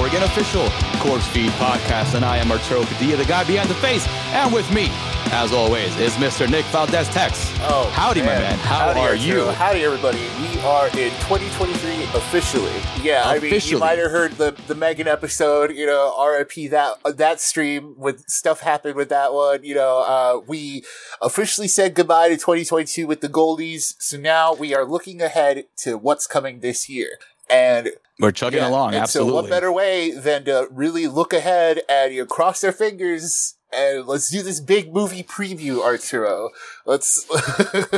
episode 137 of the Morgan official Corpsefeed podcast. And I am Arturo Padilla, the guy behind the face. And with me, as always, is Mr. Nick Valdez Tex. Oh, howdy, man. my man. How howdy, are you? Howdy, everybody. We are in 2023 officially. Yeah, officially. I mean, you might have heard the the Megan episode. You know, RIP that that stream with stuff happened with that one. You know, uh, we officially said goodbye to 2022 with the Goldies. So now we are looking ahead to what's coming this year. And we're chugging yeah, along. Absolutely. So, what better way than to really look ahead and you know, cross their fingers and let's do this big movie preview, Arturo. Let's,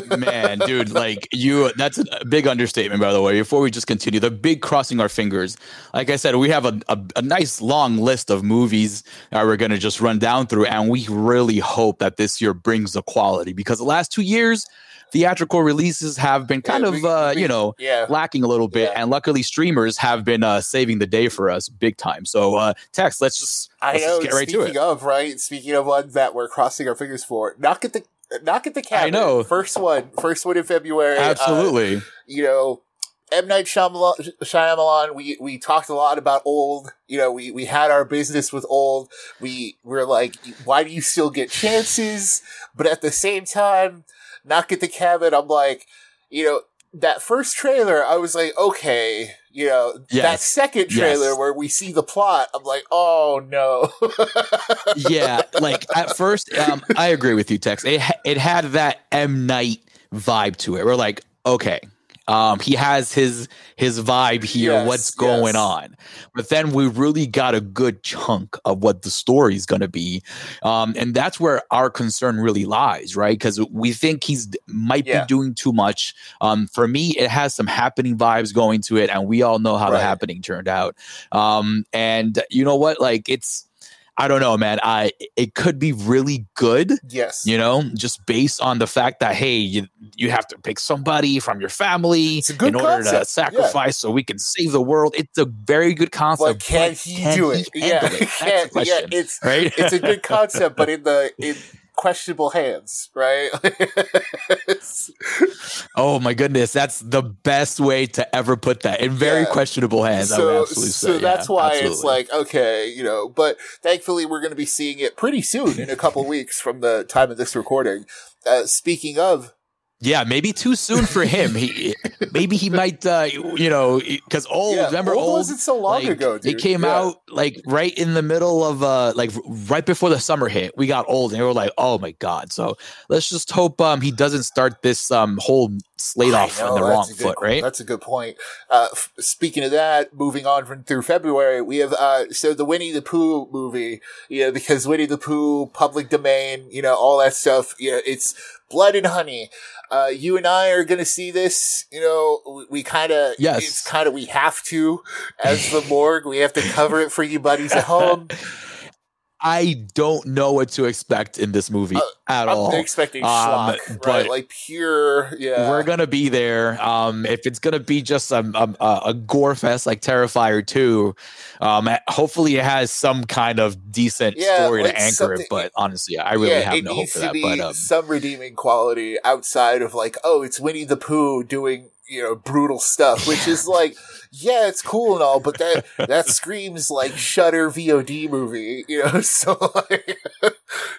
man, dude, like you, that's a big understatement, by the way. Before we just continue, the big crossing our fingers. Like I said, we have a, a, a nice long list of movies that we're going to just run down through, and we really hope that this year brings the quality because the last two years, theatrical releases have been kind yeah, of, we, uh, we, you know, yeah. lacking a little bit. Yeah. And luckily, streamers have been uh, saving the day for us big time. So, uh, Tex, let's just, let's I know, just get right to it. Speaking of, right? Speaking of ones that we're crossing our fingers for, knock at the knock at the cabinet. I know. First one, first one in February. Uh, Absolutely. you know, M Night Shyamalan, Shyamalan, we we talked a lot about old. You know, we we had our business with old. We were like, why do you still get chances? But at the same time, knock at the cabin. I'm like, you know, that first trailer, I was like, okay, you know, yes. that second trailer yes. where we see the plot, I'm like, oh no. yeah, like at first, um, I agree with you, Tex. It it had that M Night vibe to it. We're like, okay, um, he has his his vibe here, yes, what's going yes. on. But then we really got a good chunk of what the story is going to be, um, and that's where our concern really lies, right? Because we think he's might yeah. be doing too much. Um, for me, it has some happening vibes going to it, and we all know how right. the happening turned out. Um, and you know what? Like it's I don't know, man. I it could be really good. Yes. You know, just based on the fact that hey, you you have to pick somebody from your family in order to sacrifice yeah. so we can save the world. It's a very good concept. But can but he can do it? He yeah, it? yeah. It's right. it's a good concept, but in the in questionable hands, right? oh my goodness, that's the best way to ever put that. In very yeah. questionable hands, so, So that's yeah, why absolutely. it's like, okay, you know, but thankfully we're going to be seeing it pretty soon in a couple weeks from the time of this recording. Uh, speaking of yeah, maybe too soon for him. He maybe he might, uh, you know, because old. Yeah, remember old, old wasn't so long like, ago. Dude. It came yeah. out like right in the middle of uh, like right before the summer hit. We got old, and we were like, oh my god. So let's just hope um he doesn't start this um whole slate off know, on the wrong foot. Right. That's a good point. Uh, f- speaking of that, moving on from through February, we have uh so the Winnie the Pooh movie. You know, because Winnie the Pooh, public domain, you know, all that stuff. Yeah, it's blood and honey. Uh, you and I are going to see this. You know, we, we kind of, yes, it's kind of, we have to as the morgue. We have to cover it for you buddies at home. I don't know what to expect in this movie uh, at I'm all. expecting um, schlock, but like pure. Yeah, we're gonna be there. Um, if it's gonna be just a, a, a gore fest like Terrifier two, um, hopefully it has some kind of decent yeah, story like to anchor it. But honestly, I really yeah, have no hope for that. But um, some redeeming quality outside of like, oh, it's Winnie the Pooh doing you know brutal stuff, which is like yeah, it's cool and all, but that that screams like Shudder VOD movie, you know. So like,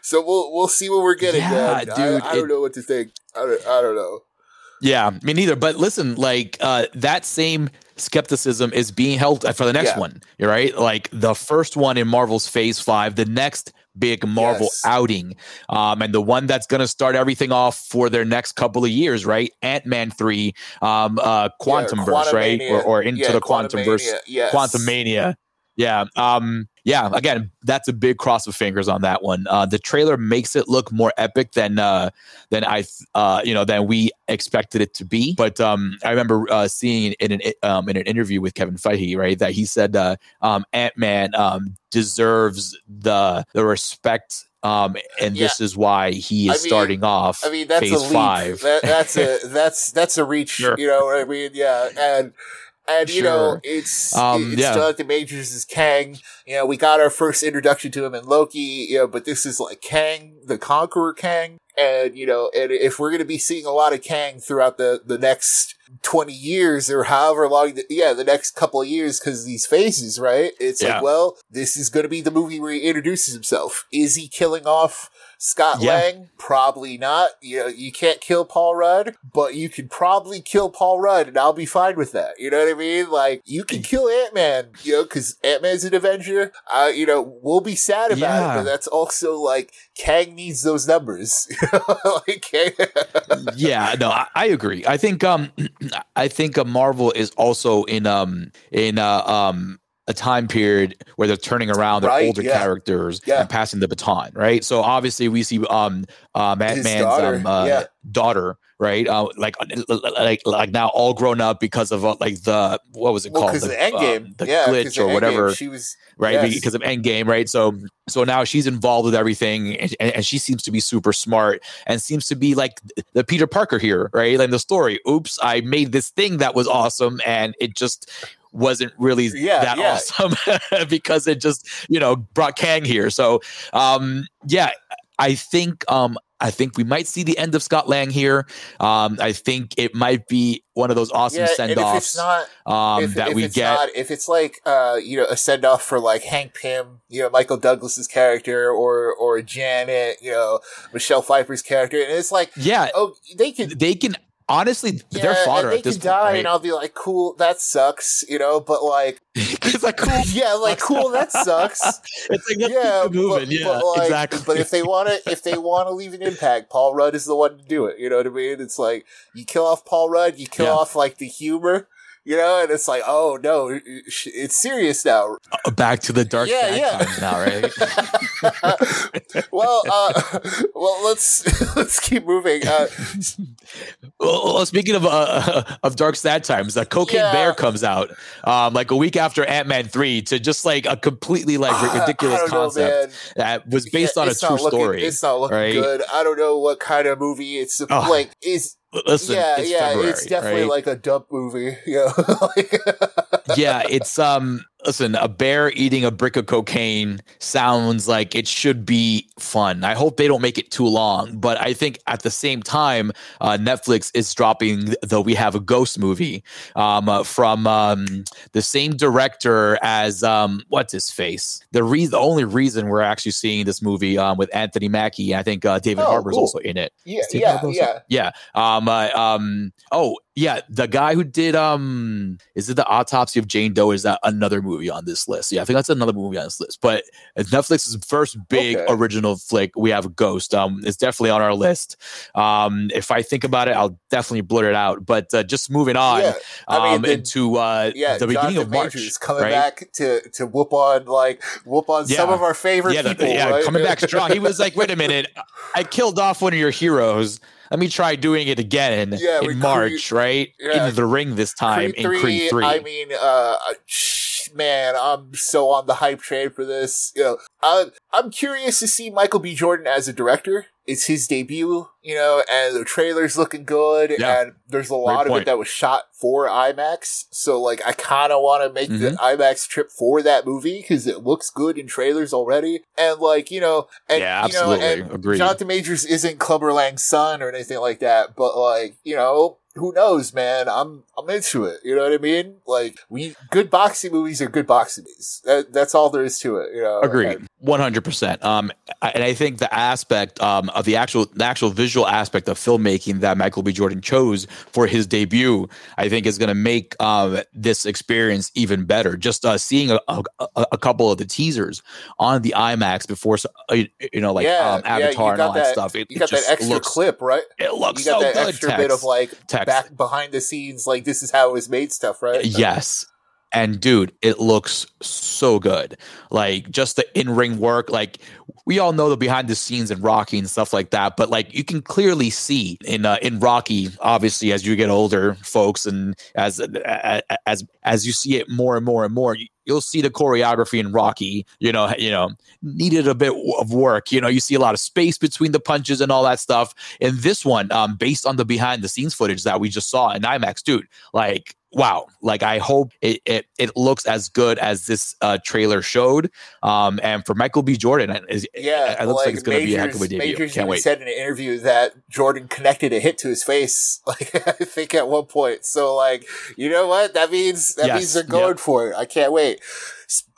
so we'll we'll see what we're getting. Yeah, dude, I, I don't know what to think. I don't, I don't know. Yeah, me neither. But listen, like uh, that same skepticism is being held for the next yeah. one. Right, like the first one in Marvel's Phase Five, the next big Marvel yes. outing. Um, and the one that's going to start everything off for their next couple of years, right? Ant Man 3, um, uh, Quantum yeah, Verse, right? Or, or, into yeah, the Quantum Verse. Quantumania. Yeah. Um, yeah. Again, that's a big cross of fingers on that one. Uh, the trailer makes it look more epic than uh, than I uh, you know than we expected it to be. But um, I remember uh, seeing in an um, in an interview with Kevin Feige, right, that he said uh, um, Ant Man um, deserves the the respect um, and yeah. this is why he is I mean, starting off. I mean, that's phase a leap. five. That, that's a that's that's a reach. Sure. You know what I mean? Yeah, and and you know, it's um, it's yeah. Jonathan Majors is Kang. You know, we got our first introduction to him in Loki. You know, but this is like Kang, the Conqueror Kang. And you know, and if we're going to be seeing a lot of Kang throughout the the next 20 years or however long, the, yeah, the next couple of years because these phases, right? It's yeah. like, well, this is going to be the movie where he introduces himself. Is he killing off Scott yeah. Lang? Probably not. You know, you can't kill Paul Rudd, but you can probably kill Paul Rudd and I'll be fine with that. You know what I mean? Like, you can kill Ant-Man, you know, cause Ant-Man's an Avenger. Uh, you know, we'll be sad about yeah. it, but that's also like, Kang needs those numbers. like, yeah, no, I, I, agree. I think, um, I think uh, Marvel is also in, um, in, uh, um, a time period where they're turning around their right, older yeah. characters yeah. and passing the baton, right? So obviously we see um uh Man's daughter, um, uh, yeah. daughter right? Uh, like like like now all grown up because of uh, like the what was it well, called? The, the Endgame, um, the yeah, glitch or whatever. She was right yes. because of Endgame, right? So so now she's involved with everything, and, and, she seems to be super smart and seems to be like the Peter Parker here, right? Like the story, oops, I made this thing that was awesome, and it just wasn't really yeah, that yeah. awesome because it just you know brought Kang here. So um, yeah, I think um, I think we might see the end of Scott Lang here. Um, I think it might be one of those awesome yeah, send offs um, if, that if we get. Not, if it's like uh, you know a send off for like Hank Pym, you know Michael Douglas's character, or or Janet, you know Michelle Pfeiffer's character, and it's like yeah, oh they can they can honestly, yeah, they're fodder they at this can die, right? and I'll be like, "Cool, that sucks," you know. But like, it's like, cool, yeah, like, cool, that sucks. it's like, yeah, moving, but, yeah, but like, exactly. But if they want to, if they want to leave an impact, Paul Rudd is the one to do it. You know what I mean? It's like you kill off Paul Rudd, you kill yeah. off like the humor, you know, and it's like, oh no, it's serious now. Uh, back to the dark yeah, yeah. times now, right? well, uh, well, let's let's keep moving. Uh, well, speaking of uh, of dark sad times, the Cocaine yeah. Bear comes out um, like a week after Ant Man three to just like a completely like ridiculous concept know, that was based on a true looking, story. It's not looking right? good. I don't know what kind of movie it's oh. like. Is Listen, yeah, it's yeah, February, it's definitely right? like a dump movie. Yeah, yeah, it's um listen, a bear eating a brick of cocaine sounds like it should be fun. I hope they don't make it too long, but I think at the same time, uh, Netflix is dropping the We Have a Ghost movie um, uh, from um, the same director as um, what's his face. The re- the only reason we're actually seeing this movie um, with Anthony Mackie, I think uh, David oh, Harbour's cool. also in it. Yeah, yeah, yeah, yeah. Um, uh, um, oh, yeah, the guy who did um is it the autopsy of Jane Doe? Is that another movie on this list? Yeah, I think that's another movie on this list. But Netflix's first big okay. original flick, we have Ghost. Um, it's definitely on our list. Um, if I think about it, I'll definitely blurt it out. But uh, just moving on, yeah. I mean, um, the, into uh, yeah, the beginning of March, Majors coming right? back to to whoop on like whoop on yeah. some of our favorite yeah, people. yeah, right? coming back strong. He was like, wait a minute, I killed off one of your heroes let me try doing it again yeah, in March, Creed, right? Yeah. In the ring this time Creed in 3, Creed 3. I mean, uh, man, I'm so on the hype train for this. You know, I, I'm curious to see Michael B. Jordan as a director it's his debut, you know, and the trailer's looking good, yeah. and there's a lot of it that was shot for IMAX. So, like, I kind of want to make mm-hmm. the IMAX trip for that movie because it looks good in trailers already. And, like, you know, and, yeah, you know, and Agreed. Jonathan Majors isn't Clubber Lang's son or anything like that, but, like, you know, who knows, man? I'm I'm into it. You know what I mean? Like we good boxing movies are good boxing movies. That, that's all there is to it. You know. Agreed. One hundred percent. Um, and I think the aspect um of the actual the actual visual aspect of filmmaking that Michael B. Jordan chose for his debut, I think is going to make um this experience even better. Just uh, seeing a, a, a, couple of the teasers on the IMAX before uh, you know like yeah, um, Avatar yeah, and all that, that stuff. It, you got that extra looks, clip, right? It looks you got so that good. extra text. bit of like text back behind the scenes, like this is how it was made stuff, right? Yes. And dude, it looks so good. Like just the in-ring work, like we all know the behind the scenes and Rocky and stuff like that, but like you can clearly see in uh, in Rocky, obviously as you get older, folks, and as as as you see it more and more and more, you'll see the choreography in Rocky, you know, you know, needed a bit of work. You know, you see a lot of space between the punches and all that stuff. And this one, um, based on the behind the scenes footage that we just saw in IMAX, dude, like wow, like I hope it it, it looks as good as this uh, trailer showed. Um, and for Michael B. Jordan, is, yeah, it, looks like, like it's going to be a heck of a debut. Majors Can't wait. said in an interview that Jordan connected a hit to his face, like I think at one point. So like, you know what? That means that yes. means they're going yep. for it. I can't wait.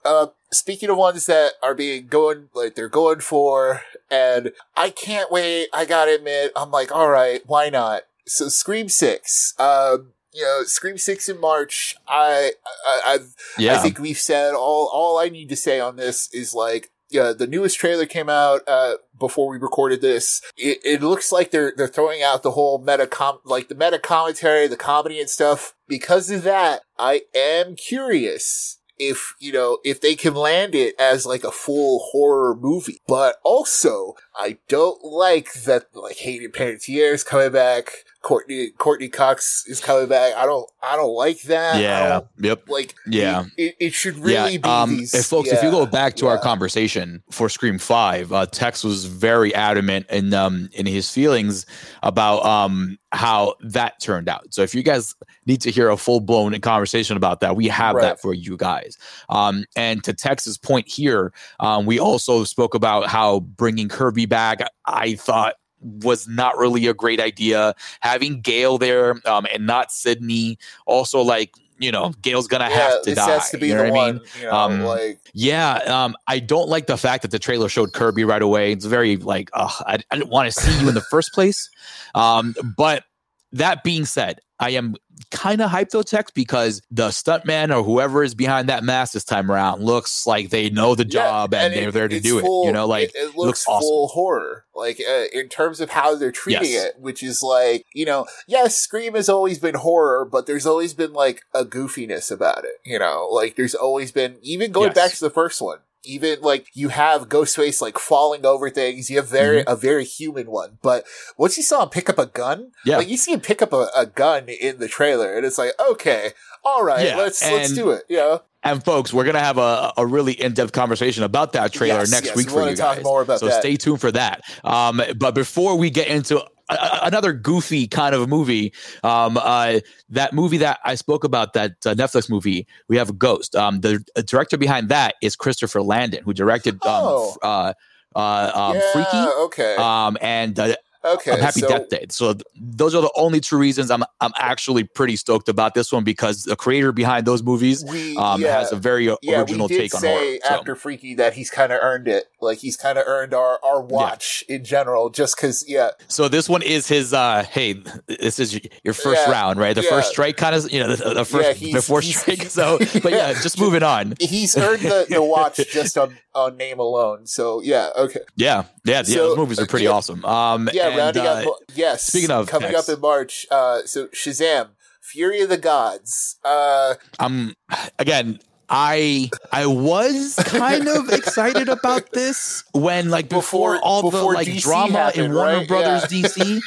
Uh, speaking of ones that are being going like they're going for, and I can't wait. I gotta admit, I'm like, all right, why not? So Scream Six. Um, you know, Scream Six in March. I, I, I've, yeah. I think we've said all. All I need to say on this is like, yeah, the newest trailer came out uh, before we recorded this. It, it, looks like they're they're throwing out the whole meta com like the meta commentary, the comedy and stuff. Because of that, I am curious if, you know, if they can land it as like a full horror movie. But also, I don't like that, like, Hayden Panettiere is coming back. Courteney Courteney Cox is coming back. I don't I don't like that. Yeah. Yep. Like yeah. It, it should really yeah. be um, these, if folks, yeah, if you go back to yeah. our conversation for Scream Five, uh, Tex was very adamant in um in his feelings about um how that turned out. So if you guys need to hear a full blown conversation about that, we have right. that for you guys. Um, and to Tex's point here, um, we also spoke about how bringing Kirby back. I thought was not really a great idea. Having Gale there um, and not Sidney, also like you know, Gale's gonna yeah, have to die. Has to be you know the what I mean? You know, um, like yeah, um, I don't like the fact that the trailer showed Kirby right away. It's very like, I, I didn't want to see you in the first place. Um, but that being said, I am kind of hyped though, Tex, because the stuntman or whoever is behind that mask this time around looks like they know the job yeah, and, and, they're there to do full, it. You know, like it, it looks, looks awesome. full horror, like uh, in terms of how they're treating yes. it, which is like, you know, yes, Scream has always been horror, but there's always been like a goofiness about it. You know, like there's always been, even going yes. back to the first one, even like you have Ghostface like falling over things. You have very mm-hmm. a very human one. But once you saw him pick up a gun, yeah. like you see him pick up a, a gun in the trailer, and it's like, okay, all right, yeah. let's and, let's do it. You know. And folks, we're gonna have a, a really in-depth conversation about that trailer yes, next yes, week for you guys. so that. stay tuned for that. Um, but before we get into another goofy kind of movie. Um, uh, that movie that I spoke about, that uh, Netflix movie, we have a Ghost. Um, the director behind that is Christopher Landon, who directed um, oh. uh, uh, um, yeah, Freaky. Okay. Um, and uh, Okay, I'm happy so, Death Day. So th- those are the only two reasons I'm I'm actually pretty stoked about this one because the creator behind those movies we, um, yeah, has a very yeah, original take on horror. So. After Freaky, that he's kind of earned it. Like he's kind of earned our our watch yeah. in general, just because. Yeah. So this one is his. uh Hey, this is your first round, right? The first strike, kind of. You know, the, the first before strike. So, but yeah, just moving on. He's earned the, the watch just on on name alone. So yeah, okay. Yeah, yeah, yeah. those movies are pretty awesome. Um, yeah, and, rounding uh, up yes. Speaking of coming next. up in March, uh, so Shazam, Fury of the Gods. Uh, um, again, I I was kind of excited about this when like before, before all before the like DC drama happened, in Warner right? Brothers yeah. DC.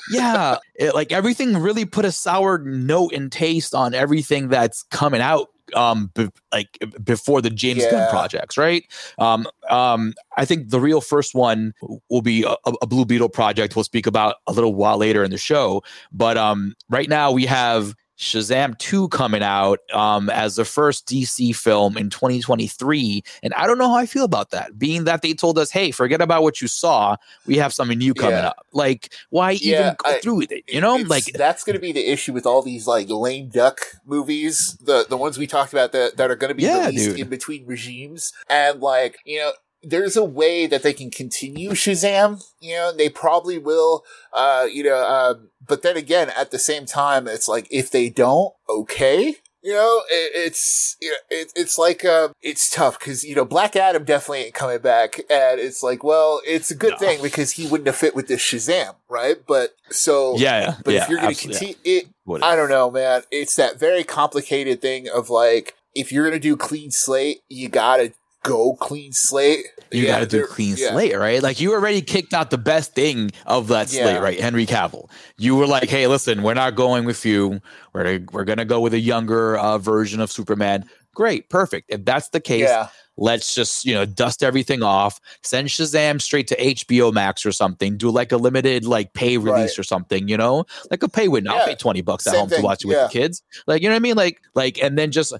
yeah, it, like everything really put a sour note and taste on everything that's coming out um be, like before the James yeah. Gunn projects, right? Um um I think the real first one will be a, a, Blue Beetle project we'll speak about a little while later in the show, but um right now we have Shazam 2 coming out um, as the first DC film in 2023. And I don't know how I feel about that, being that they told us, hey, forget about what you saw. We have something new coming Yeah. up. Like, why Yeah, even go I- through with it? You know, like, that's going to be the issue with all these like lame duck movies, the the ones we talked about that that are going to be Yeah, released dude. in between regimes, and like you know. There's a way that they can continue Shazam, you know, they probably will, uh, you know, um, but then again, at the same time, it's like, if they don't, okay. You know, it, it's, you know, it, it's like, uh, it's tough because, you know, Black Adam definitely ain't coming back. And it's like, well, it's a good No. thing because he wouldn't have fit with this Shazam, right? But so, yeah, yeah. but yeah, if you're going to continue, it, What I don't know, man. It's that very complicated thing of like, if you're going to do clean slate, you gotta go clean slate. You Yeah, got to do clean yeah. slate, right? Like you already kicked out the best thing of that slate, right? Henry Cavill. You were like, "Hey, listen, we're not going with you. We're we're gonna go with a younger uh, version of Superman. Great, perfect. If that's the case, yeah. let's just, you know, dust everything off, send Shazam straight to HBO Max or something, do like a limited like pay release right. or something, you know? Like a pay win. Yeah. I'll pay 20 bucks at Same home thing. to watch it with yeah. the kids. Like, you know what I mean? Like, like, and then just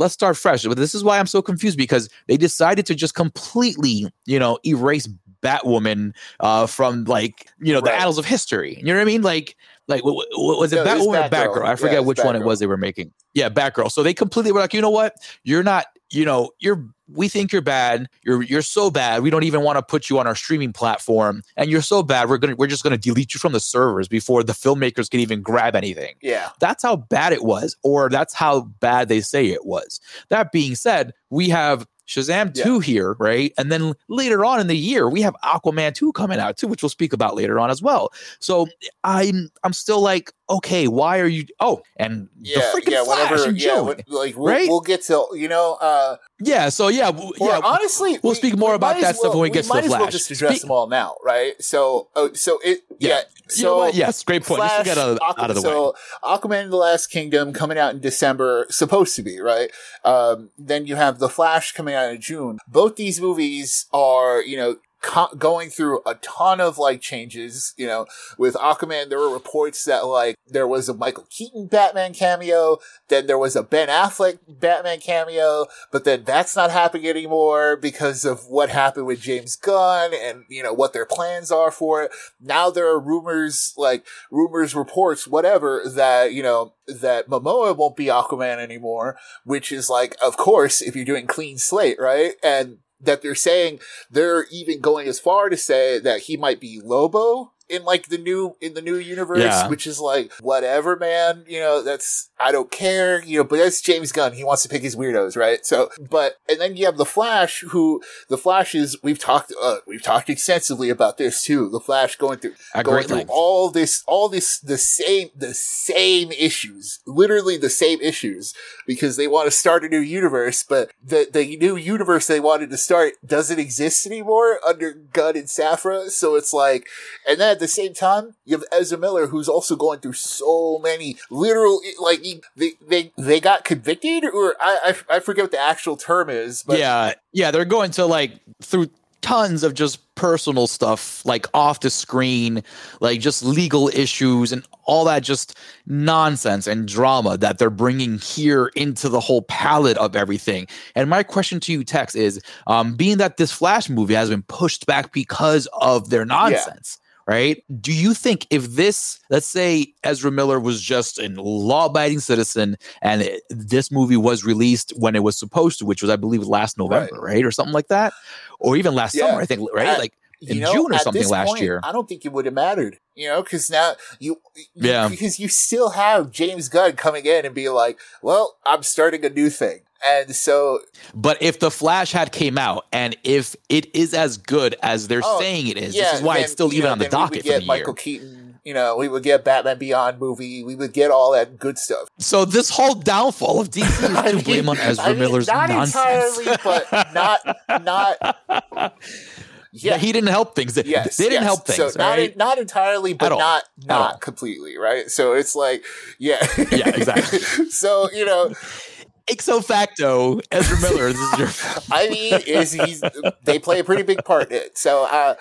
let's start fresh. But this is why I'm so confused because they decided to just completely, you know, erase Batwoman uh, from like you know the right. annals of history. You know what I mean? Like like what, what was it no, Batwoman or Batgirl? I forget yeah, which Batgirl. one it was they were making. Yeah, Batgirl. So they completely were like, you know what? You're not. You know, you're. We think you're bad. You're you're so bad. We don't even want to put you on our streaming platform. And you're so bad. We're gonna we're just gonna delete you from the servers before the filmmakers can even grab anything. Yeah, that's how bad it was, or that's how bad they say it was. That being said, we have Shazam 2 yeah. here, right? And then later on in the year, we have Aquaman 2 coming out too, which we'll speak about later on as well. So I'm I'm still like, okay, why are you oh, and yeah, the freaking yeah, Flash whatever, yeah, like we'll, right? we'll get to you know, uh yeah, so yeah, yeah. Honestly, we'll we, speak more about that well, stuff when we, we get to the Flash. Well just address Speak- them all now, right? So, oh, so it, yeah. yeah so you know yes, great point. Flash, get out of, Aqu- out of the so, way. Aquaman: The Last Kingdom coming out in December, supposed to be right. Um, then you have The Flash coming out in June. Both these movies are, you know, co- going through a ton of like changes. You know, with Aquaman, there were reports that like there was a Michael Keaton Batman cameo, then there was a Ben Affleck Batman cameo, but then that's not happening anymore because of what happened with James Gunn and you know what their plans are for it. Now there are rumors, like rumors, reports, whatever that you know that Momoa won't be Aquaman anymore, which is like, of course, if you're doing clean slate, right? And that they're saying they're even going as far to say that he might be Lobo in like the new in the new universe, yeah. which is like whatever, man. You know, that's I don't care. You know, but that's James Gunn. He wants to pick his weirdos, right? So, but and then you have the Flash, who the Flash is. We've talked uh, we've talked extensively about this too. The Flash going through going through length. all this all this the same the same issues, literally the same issues, because they want to start a new universe, but the the new universe they wanted to start doesn't exist anymore under Gunn and Safran. So it's like, and then the same time, you have Ezra Miller, who's also going through so many literal, like, they, they, they got convicted, or I, I, I forget what the actual term is, but. Yeah, yeah, they're going to, like, through tons of just personal stuff like off the screen like just legal issues and all that just nonsense and drama that they're bringing here into the whole palette of everything and my question to you tex is um, being that this flash movie has been pushed back because of their nonsense yeah right? Do you think if this, let's say Ezra Miller was just a law abiding citizen and it, this movie was released when it was supposed to, which was, I believe, last November, right? right? Or something like that? Or even last yeah. summer, I think, right? At, like in know, June or something last point, year. I don't think it would have mattered, you know, because now you, yeah, because you still have James Gunn coming in and be like, well, I'm starting a new thing. And so, but if the Flash had came out, and if it is as good as they're oh, saying it is, yeah, this is why then, it's still even know, on the docket for the Michael year. Keaton, you know, we would get Batman Beyond movie, we would get all that good stuff. So this whole downfall of DC is to blame on Ezra I mean, Miller's not nonsense. entirely, but not not. Yeah, he didn't help things. Yes, they didn't yes. help things. So not right? not entirely, but not not completely, right? So it's like, yeah, yeah, exactly. so you know, ixo facto, Ezra Miller. This is your. I mean, is he's they play a pretty big part in it. So, uh,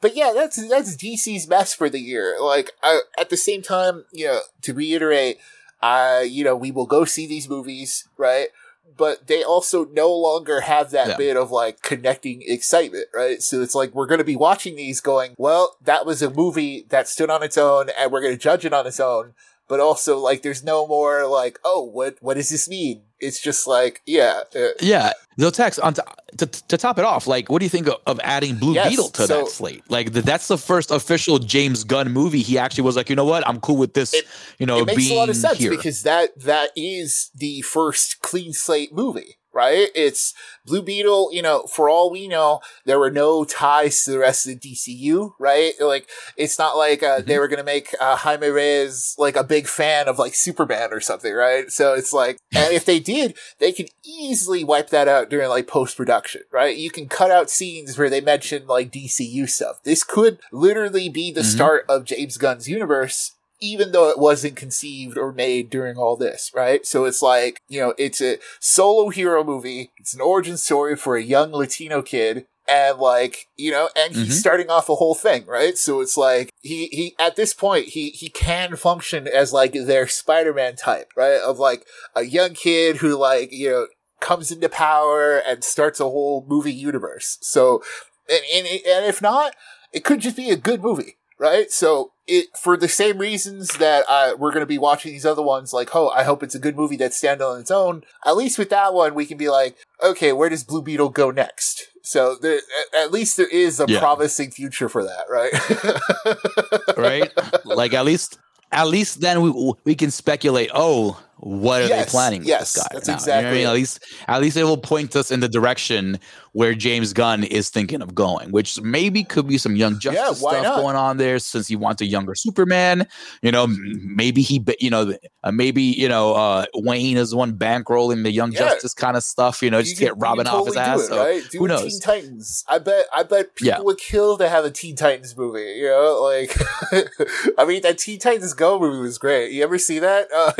but yeah, that's that's DC's mess for the year. Like, uh, at the same time, you know, to reiterate, uh, you know, we will go see these movies, right? But they also no longer have that yeah. bit of like connecting excitement, right? So it's like we're going to be watching these going, well, that was a movie that stood on its own and we're going to judge it on its own but also like there's no more like oh what what does this mean? It's just like yeah uh, yeah no Tex on to, to, to, top it off like what do you think of, of adding blue yes, beetle to so, that slate? Like the, that's the first official james gunn movie. He actually was like you know what? I'm cool with this it, you know it makes a lot of sense here. because that that is the first clean slate movie right? It's Blue Beetle, you know, for all we know, there were no ties to the rest of the DCU, right? Like, it's not like uh, mm-hmm. they were going to make uh, Jaime Reyes like a big fan of like Superman or something, right? So it's like, and if they did, they could easily wipe that out during like post production, right? You can cut out scenes where they mention like DCU stuff. This could literally be the mm-hmm. start of James Gunn's universe even though it wasn't conceived or made during all this, right? So it's like, you know, it's a solo hero movie. It's an origin story for a young Latino kid. And like, you know, and he's mm-hmm. starting off a whole thing, right? So it's like, he, he, at this point, he, he can function as like their Spider-Man type, right? Of like a young kid who like, you know, comes into power and starts a whole movie universe. So, and, and, and if not, it could just be a good movie, right? So it for the same reasons that uh, we're going to be watching these other ones. Like, oh, I hope it's a good movie that stands on its own. At least with that one, we can be like, okay, where does Blue Beetle go next? So there, at least there is a yeah. promising future for that, right? right. Like at least, at least then we we can speculate. Oh, what are yes, they planning yes, with this guy? That's now? exactly. You know I mean? At least, at least it will point us in the direction where James Gunn is thinking of going, which maybe could be some Young Justice yeah, stuff not? going on there, since he wants a younger Superman. You know, maybe he, you know, uh, maybe you know, uh, Wayne is the one bankrolling the Young yeah. Justice kind of stuff. You know, just you get Robin totally off his ass. It, so right? who knows? Teen Titans. I bet. I bet people yeah. would kill to have a Teen Titans movie. You know, like, I mean, that Teen Titans Go movie was great. You ever see that? Uh,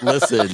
Listen,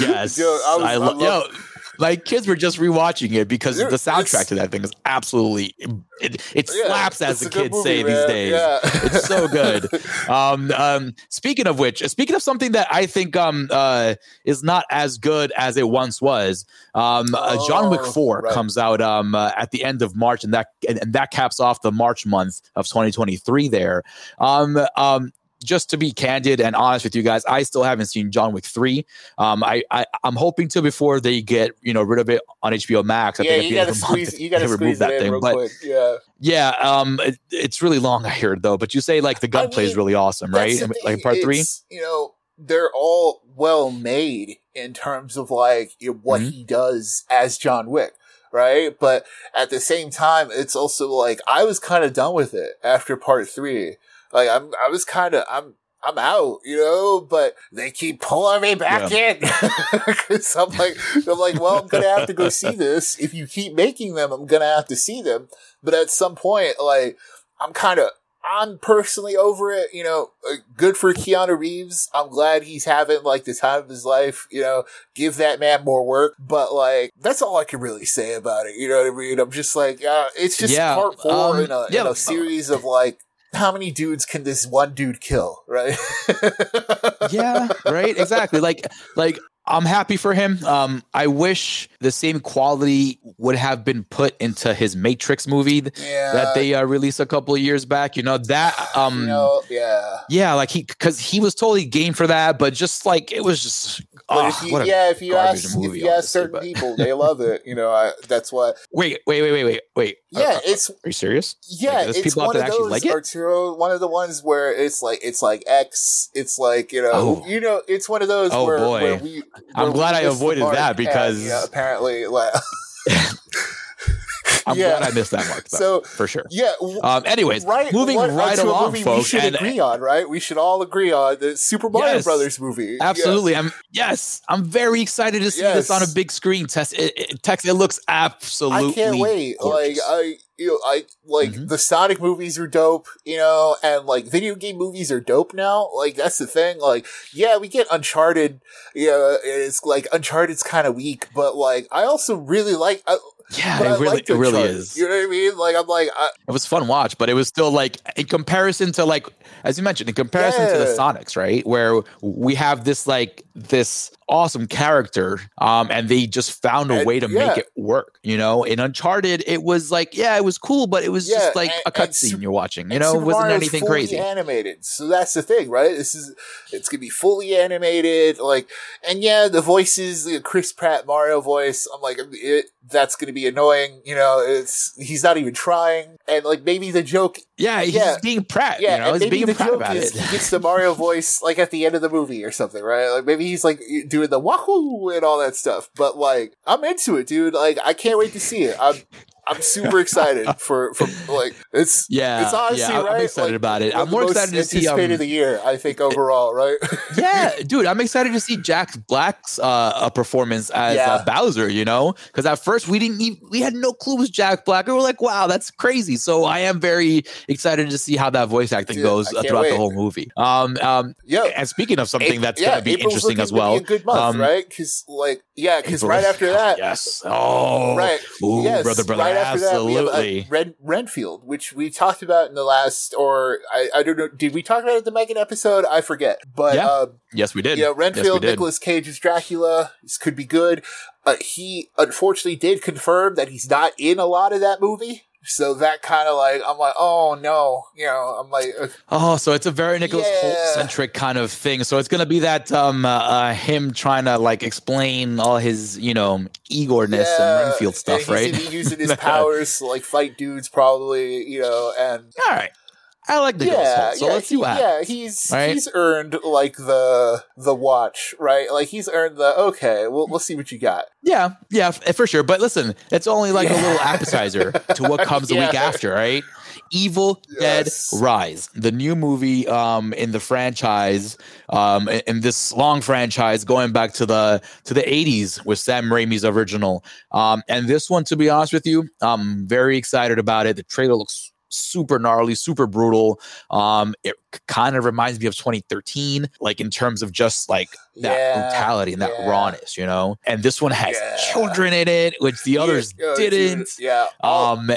yes, Dude, I, was, I, lo- I love- yo, my kids were just rewatching it because the soundtrack to that thing is absolutely it, it yeah, slaps as the kids movie, say man. these days. Yeah. it's so good. Um, um, speaking of which, speaking of something that I think um, uh, is not as good as it once was, um, uh, John Wick oh, Four right. comes out um, uh, at the end of March, and that and, and, that caps off the March month of 2023. There, um, um, just to be candid and honest with you guys, I still haven't seen John Wick three. Um, I, I am hoping to before they get you know rid of it on HBO Max. I yeah, think you gotta squeeze, you gotta remove that thing. But quick. yeah, yeah, um, it, it's really long. I heard though, but you say like the gunplay is really awesome, right? Like part three, you know, they're all well made in terms of like what mm-hmm. he does as John Wick right? But at the same time, it's also like I was kind of done with it after part three. Like I'm, I was kind of, I'm, I'm out, you know, but they keep pulling me back yeah. in. Cause I'm like, I'm like, well, I'm going to have to go see this. If you keep making them, I'm going to have to see them. But at some point, like, I'm kind of, I'm personally over it, you know, good for Keanu Reeves. I'm glad he's having like the time of his life, you know, give that man more work. But like, that's all I can really say about it. You know what I mean? I'm just like, uh, it's just yeah, part four um, in, a, yeah, in a series of like how many dudes can this one dude kill, right? yeah, right. Exactly. Like, like I'm happy for him. Um, I wish the same quality would have been put into his Matrix movie yeah. that they uh, released a couple of years back. You know that. Um, you know, yeah, yeah, like he because he was totally game for that, but just like it was just. Oh, if you, yeah, if you ask if you ask certain but. people, they love it. You know, I, that's why. Wait, wait, wait, wait, wait, wait. Yeah, uh, uh it's. Are you serious? Yeah, like, it's people one of those. Like Arturo, one of the ones where it's like it's like X. It's like you know, oh. you know, it's one of those. Oh where, boy. Where we, I'm glad I avoided that because yeah, apparently, like, I'm yeah. glad I missed that mark, though, so for sure. Yeah. Um. Anyways, right, moving what, right along, folks. We should and, agree on, right? We should all agree on the Super Mario yes, Brothers movie. Absolutely. I'm yes. I'm very excited to see yes. this on a big screen. Test it, it, Tex. It looks absolutely. I can't wait. Gorgeous. Like I you know, I like mm-hmm. the Sonic movies are dope, you know, and like video game movies are dope now. Like that's the thing. Like, yeah, we get Uncharted. You know, it's like Uncharted's kind of weak, but like I also really like. I, yeah, it really, it really is. You know what I mean? Like, I'm like, I, it was fun watch, but it was still like in comparison to like, as you mentioned, in comparison yeah. to the Sonics, right? Where we have this like this awesome character, um, and they just found a and, way to yeah. make it work. You know, in Uncharted, it was like, yeah, it was cool, but it was yeah, just like and, a cutscene you're watching. You know, it wasn't Mario's anything crazy. Animated, so that's the thing, right? This is it's gonna be fully animated, like, and yeah, the voices, the Chris Pratt Mario voice. I'm like, it, that's gonna be annoying. You know, it's he's not even trying, and like maybe the joke. Yeah, he's yeah, being Pratt. Yeah, you know, he's being the Pratt joke about is it. He gets the Mario voice like at the end of the movie or something, right? Like maybe he's like doing the wahoo and all that stuff. But like, I'm into it, dude. Like, I can't wait to see it. I'm I'm super excited for for like It's yeah, it's honestly yeah, right. I'm excited like, about it. I'm more excited to see. Um, of the year, I think overall, right? yeah, dude, I'm excited to see Jack Black's uh, a performance as Yeah. uh, Bowser. You know, because at first we didn't, even, we had no clue it was Jack Black. We were like, wow, that's crazy. So I am very excited to see how that voice acting Dude, goes uh, throughout wait. the whole movie. Um, um, yeah. and speaking of something Ap- that's yeah, going to be April's interesting as well, a good month, um, right? Because like, yeah, because right after that, yes, oh, right, Ooh, yes, brother, brother, right after that, we have uh, absolutely. Renfield, which we talked about in the last, or I, I don't know, did we talk about it in the Megan episode? I forget, but Yeah. um, yes, we did. you know, yes, Renfield, did. Nicolas Cage's Dracula, this could be good. Uh, he unfortunately did confirm that he's not in a lot of that movie. So that kind of like, I'm like, oh no, you know, I'm like, uh, Oh, so it's a very Nicholas Yeah. Hoult centric kind of thing. So it's gonna be that um uh, uh, him trying to like explain all his you know Igorness yeah, and Renfield stuff, he's right? using his powers to like fight dudes, probably, you know, and all right, I like Nicholas yeah, Hoult. So yeah, let's see he- what yeah, he's right? he's earned like the the watch, right? Like he's earned the okay. We'll we'll see what you got. Yeah, yeah, f- for sure. But listen, it's only like a little appetizer to what comes the week after, right? Evil Yes. Dead Rise, the new movie um, in the franchise, um, in, in this long franchise going back to the to the eighties with Sam Raimi's original. Um, and this one, to be honest with you, I'm very excited about it. The trailer looks super gnarly, super brutal. Um, it kind of reminds me of 2013, like in terms of just like that Yeah, brutality and that yeah. rawness, you know. And this one has Yeah. children in it, which the others Yeah, didn't. yeah. Um,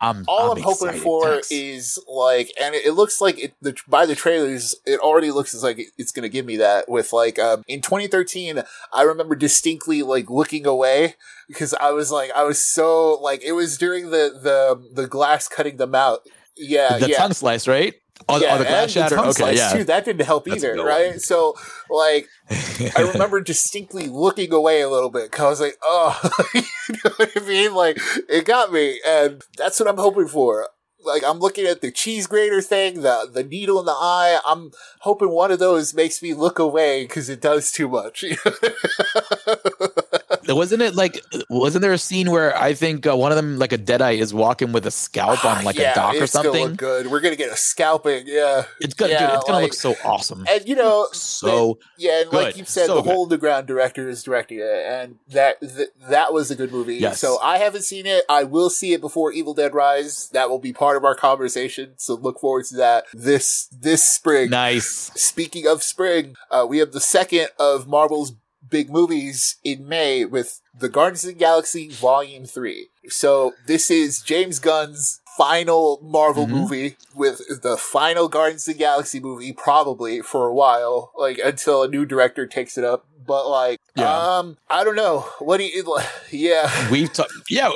I'm all I'm I'm, hoping for Thanks. is like, and it, it looks like it, the, by the trailers, it already looks as like it- it's going to give me that. With like, um, in 2013, I remember distinctly like looking away because I was like, I was so like, it was during the the the glass cutting them out. Yeah, the yeah. tongue slice, right? Oh, the, yeah, oh, the glass shatter. okay, slice, yeah. too. That didn't help That's either, right? one. So, like, I remember distinctly looking away a little bit because I was like, oh, you know what I mean? Like, it got me. And that's what I'm hoping for. Like, I'm looking at the cheese grater thing, the, the needle in the eye. I'm hoping one of those makes me look away because it does too much. wasn't it like? Wasn't there a scene where I think uh, one of them, like a Deadite, is walking with a scalp on like Yeah, a dock or something? good. We're going to get a scalping. Yeah. It's gonna, Yeah, dude, it's gonna like- look so awesome. And, you know, so Yeah, and like you said, So the good. Hole in the Ground director is directing it, and that th- that was a good movie. Yes. So I haven't seen it. I will see it before Evil Dead Rise. That will be part of our conversation. So look forward to that this this spring. nice. Speaking of spring, uh, we have the second of Marvel's big movies in May with the Guardians of the Galaxy Volume Three. So this is James Gunn's final Marvel Mhm. movie with the final Guardians of the Galaxy movie, probably for a while, like until a new director takes it up. But like, Yeah. um, I don't know. What do you? Yeah, We've talked. Yeah,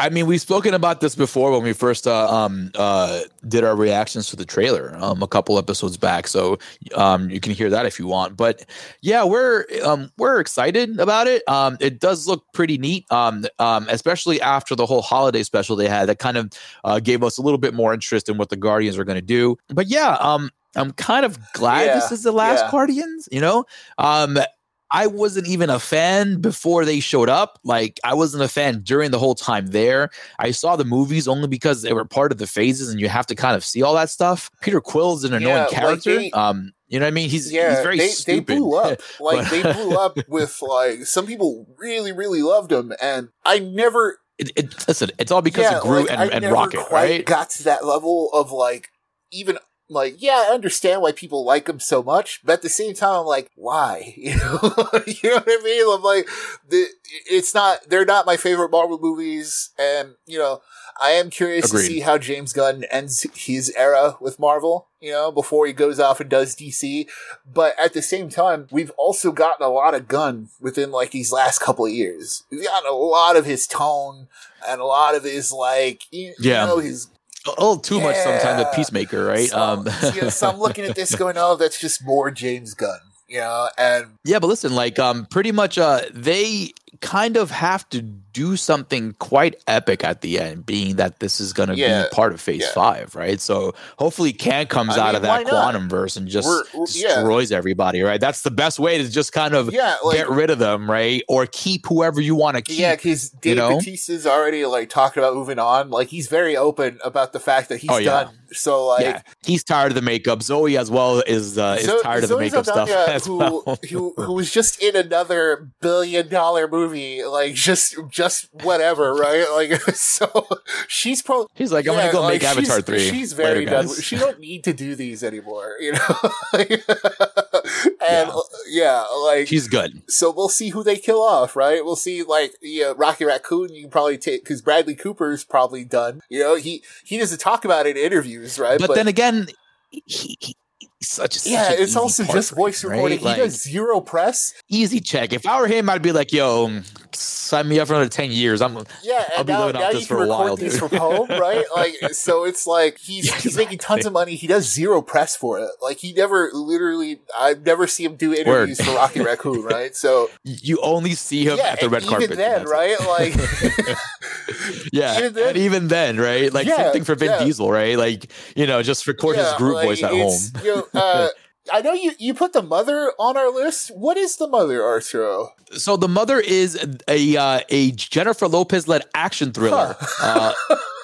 I mean, we've spoken about this before when we first uh, um uh did our reactions to the trailer um a couple episodes back. So um you can hear that if you want. But yeah, we're um we're excited about it. Um, it does look pretty neat. Um, um, especially after the whole holiday special they had, that kind of uh, gave us a little bit more interest in what the Guardians are going to do. But yeah, um. I'm kind of glad Yeah, this is the last yeah. Guardians, you know? Um, I wasn't even a fan before they showed up. Like I wasn't a fan during the whole time there. I saw the movies only because they were part of the phases, and you have to kind of see all that stuff. Peter Quill's an annoying Yeah, like character. they- um, you know what I mean? He's yeah. he's very they stupid. they blew up. Like they blew up with like some people really really loved him, and I never It, it, listen, it's all because of Groot like, and, and Rocket, right? Got to that level of like even like yeah, I understand why people like him so much, but at the same time, I'm like, why? You know, you know what I mean? I'm like, the, it's not they're not my favorite Marvel movies, and you know, I am curious Agreed. to see how James Gunn ends his era with Marvel. You know, before he goes off and does DC, but at the same time, we've also gotten a lot of Gunn within like these last couple of years. We've gotten a lot of his tone and a lot of his like, you, Yeah. you know, his a little too much sometimes. a Peacemaker, right? so, um, you know, so I'm looking at this going, oh, that's just more James Gunn, you know, and Yeah, but listen, like um pretty much uh they kind of have to do something quite epic at the end, being that this is going to Yeah, be part of Phase yeah. Five, right? So hopefully, Kang comes I out mean, of that quantum verse and just We're- we're- yeah. destroys everybody, right? That's the best way to just kind of Yeah, like get rid of them, right? Or keep whoever you want to keep. yeah, because Dave know? Bautista's already like talking about moving on. Like he's very open about the fact that he's Oh, yeah. done. So like yeah, he's tired of the makeup. Zoe as well is uh, is Zo- tired of the makeup stuff as who, well. who who was just in another billion dollar movie, like just just whatever, right? Like so, she's probably He's like, I'm gonna go make Avatar she's, three. She's very Later, done. She don't need to do these anymore, you know. and Yeah. yeah. like She's good. so we'll see who they kill off, right? We'll see, like, yeah, Rocky Raccoon. You can probably take because Bradley Cooper's probably done. You know, he he doesn't talk about it in interviews, right? But, then again, he, he, such a yeah, such it's also just voice him, recording. right? Like, he does zero press. easy check. If I were him, I'd be like, "Yo, sign me up for another ten years." I'm Yeah, I'll be now, living off this you for can a record while, these dude. from home, right? Like, so it's like he's Yeah, he's making tons of money. He does zero press for it. Like he never literally. I've never see him do interviews for Rocky Raccoon, right? So you only see him yeah, at the red even carpet. then, right? Like, Yeah, even then- and even then, right? Like Yeah, same thing for Vin. Diesel, right? Like you know, just record his group like, voice at home. You know, uh, I know you, you put the mother on our list. What is the mother, Arturo? So the mother is a uh, a Jennifer Lopez led action thriller. Uh,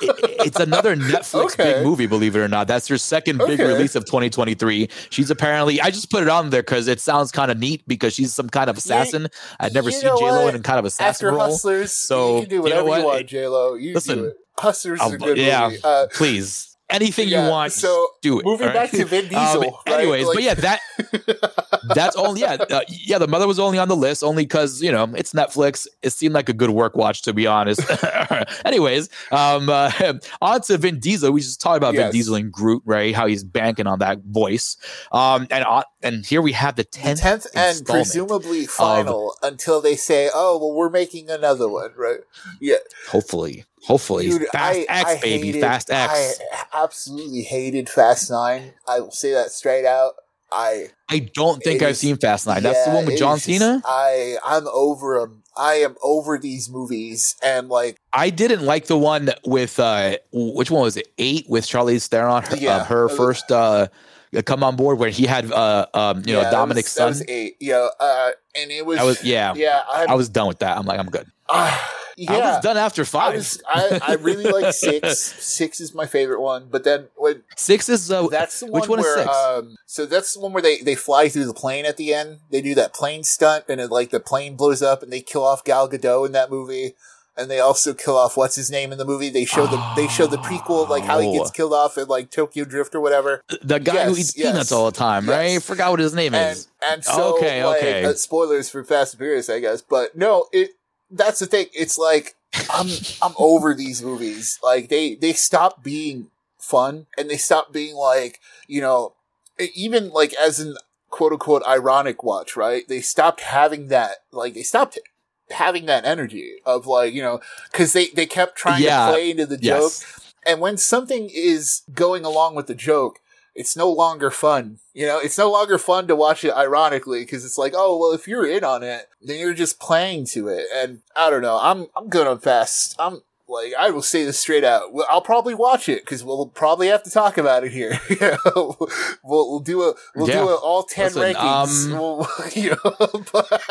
it- it's another Netflix Okay. big movie, believe it or not. That's her second big Okay. release of 2023. She's apparently I just put it on there because it sounds kind of neat because she's some kind of assassin. I'd never you seen J Lo in a kind of assassin After role. Hustlers, So, you can do you know whatever you, what? want, J Lo. You Listen, do it. Hustlers is a good yeah. movie. Uh, Please, anything Yeah, you want, so, do it. moving all back to Vin Diesel, right? Anyways, Like- but yeah, that that's only yeah uh, yeah the mother was only on the list only because you know it's Netflix. It seemed like a good work watch to be honest. anyways, um, uh, on to Vin Diesel. We just talked about Vin Diesel and Groot, right? How he's banking on that voice. Um, and on, and here we have the the tenth. tenth and presumably final until they say, "Oh, well, we're making another one," right? Yeah, Hopefully, hopefully, Dude, Fast I- X I baby, hated- Fast X. I absolutely hated Fast Nine. I will say that straight out. I I, don't think I've is- seen Fast Nine. That's the one with John is Cena. I I'm over them. I am over these movies, and like, I didn't like the one with uh which one was it? Eight with Charlize Theron, her, Yeah. uh, her first uh come on board where he had uh um you know yeah, Dominic's son. That was eight. Yeah, uh, and it was. I was yeah, yeah. I'm, I was done with that. I'm like I'm good. uh, yeah. I was done after I five. was. I, I really like six. Six is my favorite one. But then when Six is uh, that's the one which one is where six? um so that's the one where they they fly through the plane at the end. They do that plane stunt and it like the plane blows up and they kill off Gal Gadot in that movie. And they also kill off what's his name in the movie. They show the they show the prequel like how he gets Oh. killed off in like Tokyo Drift or whatever. the guy who eats yes, peanuts all the time, right? yes. I forgot what his name And is. and so Okay, like, okay. uh, spoilers for Fast and Furious, I guess. But no, it that's the thing. It's like I'm I'm over these movies. Like they they stop being fun and they stop being like you know even like as an quote unquote ironic watch. Right? They stopped having that. Like they stopped having that energy of like you know because they they kept trying Yeah. to play into the joke. Yes. And when something is going along with the joke, it's no longer fun. You know, it's no longer fun to watch it ironically because it's like, oh, well, if you're in on it, then you're just playing to it. And I don't know. I'm, I'm good on fast. I'm like, I will say this straight out. I'll probably watch it because we'll probably have to talk about it here. we'll, we'll do a, we'll Yeah. do a all 10 Listen, rankings. um, We'll, you know, but-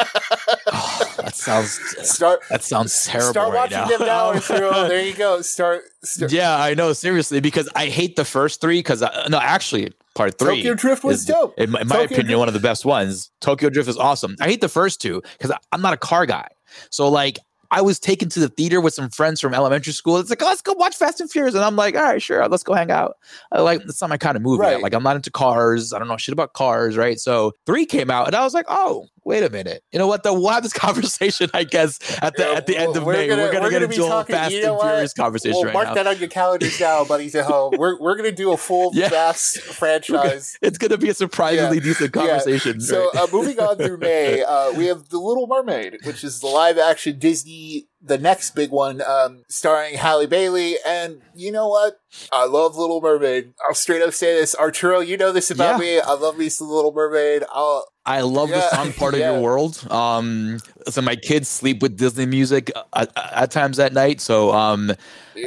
Oh, that sounds start, that sounds terrible start right watching now. them now. There you go. Start, start. yeah, I know seriously because I hate the first three because no, actually part three. Tokyo Drift was is, dope. In my, in my opinion, Drift- one of the best ones. Tokyo Drift is awesome. I hate the first two because I'm not a car guy. So like I was taken to the theater with some friends from elementary school. It's like, oh, let's go watch Fast and Furious. And I'm like, all right, sure, let's go hang out. I like that's not my kind of movie. Right. Like I'm not into cars. I don't know shit about cars, right? So three came out and I was like, oh, wait a minute. You know what? Though we'll have this conversation, I guess, at the Yeah, at the end of we're May. gonna- we're gonna we're get gonna into a whole talking- Fast you know and? Furious conversation Well, right mark now. that on your calendars now, buddies at home. We're we're gonna do a full Yeah. fast franchise. It's gonna be a surprisingly decent Yeah. conversation. So right? uh, moving on through May, uh, we have The Little Mermaid, which is the live action Disney the next big one, um, starring Halle Bailey. And you know what? I love Little Mermaid. I'll straight up say this. Arturo, you know this about yeah. me. I love me some Little Mermaid. I'll, I love yeah, the song "Part yeah. of Your World." Um, so my kids sleep with Disney music at, at times at night. So um,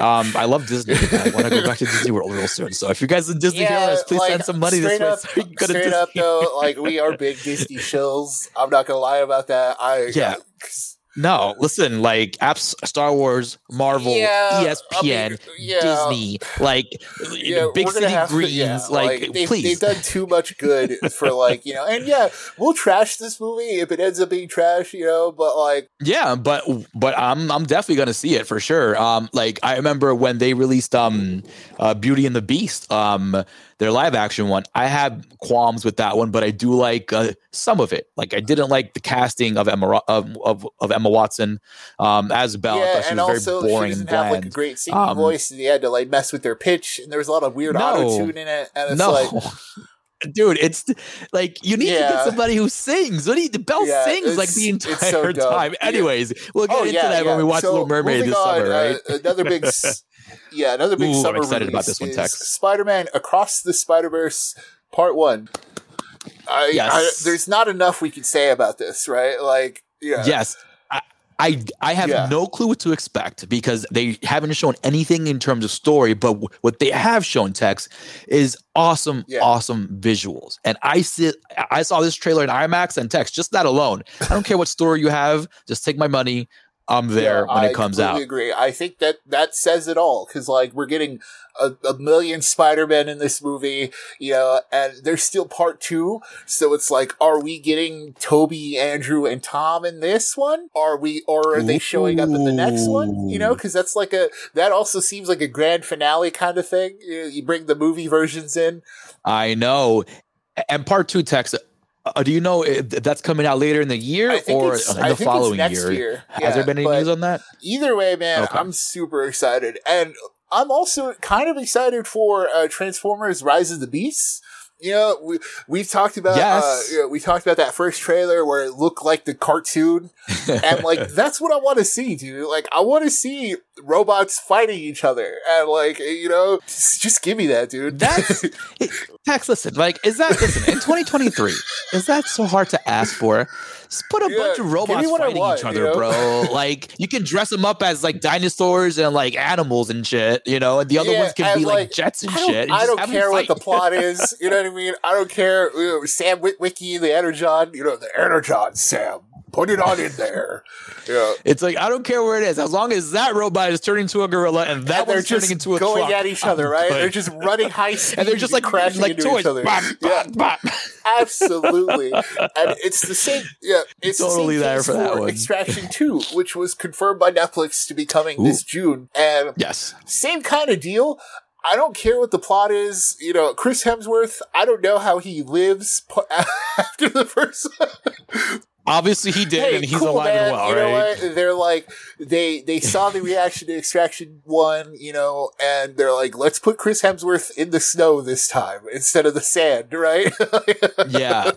um, I love Disney. I want to go back to Disney World real soon. So if you guys are Disney yeah, heroes, please like, send some money this up, way. So straight up though, like we are big Disney shills. I'm not gonna lie about that. I yeah. No, listen, like apps, Star Wars, Marvel, yeah, ESPN, I mean, yeah. Disney, like yeah, Big City Greens, to, yeah, like, like they've, please. They've done too much good for like you know, and yeah, we'll trash this movie if it ends up being trash, you know, but like yeah, but but I'm I'm definitely gonna see it for sure. Um, like I remember when they released um, uh, Beauty and the Beast, um their live action one. I have qualms with that one, but I do like uh, some of it. Like I didn't like the casting of Emma of of, of Emma Watson um, as Belle. Yeah, and also very boring she doesn't have like a great singing um, voice, and they had to like mess with their pitch, and there was a lot of weird no, auto tune in it, and it's no. like. Dude, it's like you need yeah. to get somebody who sings. What do you, Belle yeah, sings like the entire so time. Anyways, we'll get oh, into yeah, that when we watch so, Little Mermaid this on, summer, right? Uh, another big yeah, another big Ooh, summer I'm excited about this one. Tex Spider-Man Across the Spider-Verse Part One. I, yes. I, there's not enough we can say about this, right? Like, yeah. Yes. I I have yeah. no clue what to expect because they haven't shown anything in terms of story, but w- what they have shown Tex is awesome, yeah. awesome visuals. And I see I saw this trailer in IMAX and Tex just that alone. I don't care what story you have, just take my money. I'm there yeah, when it comes out. I agree. I think that that says it all because like we're getting a, a million Spider-Man in this movie, you know, and there's still part two. So it's like, are we getting Toby, Andrew, and Tom in this one? Are we, or are they showing up in the next one? You know, because that's like a that also seems like a grand finale kind of thing. You, know, you bring the movie versions in. I know, and part two Tex uh, do you know that's coming out later in the year or in the following year? year? Has yeah, there been any news on that? Either way, man, okay. I'm super excited, and I'm also kind of excited for uh, Transformers: Rise of the Beasts you know, we we've talked about uh, yes. uh, you know, we talked about that first trailer where it looked like the cartoon, and like that's what I want to see, dude. Like I want to see robots fighting each other, and like you know, just, just give me that, dude. That's Tex. Listen, like is that listen in 2023? is that so hard to ask for? Just put a yeah, bunch of robots fighting want, each other, you know? bro. like you can dress them up as like dinosaurs and like animals and shit, you know, and the other yeah, ones can be like, like, jets and I shit. And I don't care what the plot is, you know what I mean? I don't care. You know, Sam Witwicky, the Energon, you know, the Energon, Sam. Put it on in there. Yeah. It's like I don't care where it is, as long as that robot is turning into a gorilla and that and one's turning into a going truck, at each other, right? They're just running high speed and they're just like crashing like into toys. each other. Bop, yeah, bop, absolutely. and it's the same. Yeah, it's totally there for, for that one. Extraction Two, which was confirmed by Netflix to be coming Ooh. this June, and yes, same kind of deal. I don't care what the plot is. You know, Chris Hemsworth, I don't know how he lives after the first Obviously, he did, hey, and he's cool, alive man. and well. You know right? what? They're like they they saw the reaction to Extraction One, you know, and they're like, let's put Chris Hemsworth in the snow this time instead of the sand, right? yeah,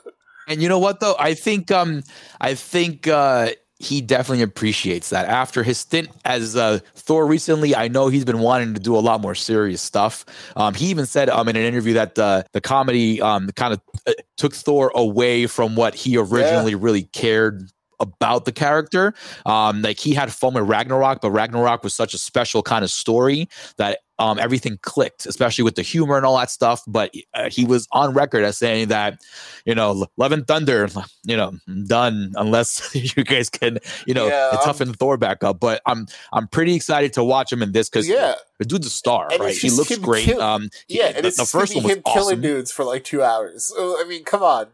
and you know what though? I think um I think uh he definitely appreciates that. After his stint as uh, Thor recently, I know he's been wanting to do a lot more serious stuff. Um, he even said um, in an interview that uh, the comedy um, kind of uh, took Thor away from what he originally yeah. really cared about the character. Um, like he had fun with Ragnarok, but Ragnarok was such a special kind of story that um, everything clicked, especially with the humor and all that stuff. But uh, he was on record as saying that, you know, Love and Thunder, you know, done unless you guys can, you know, yeah, toughen Thor back up. But I'm I'm pretty excited to watch him in this because yeah. The dude's a star, and right? He looks great. Kill- um, yeah, and the, it's the first one was him awesome. killing dudes for like two hours. So, I mean, come on,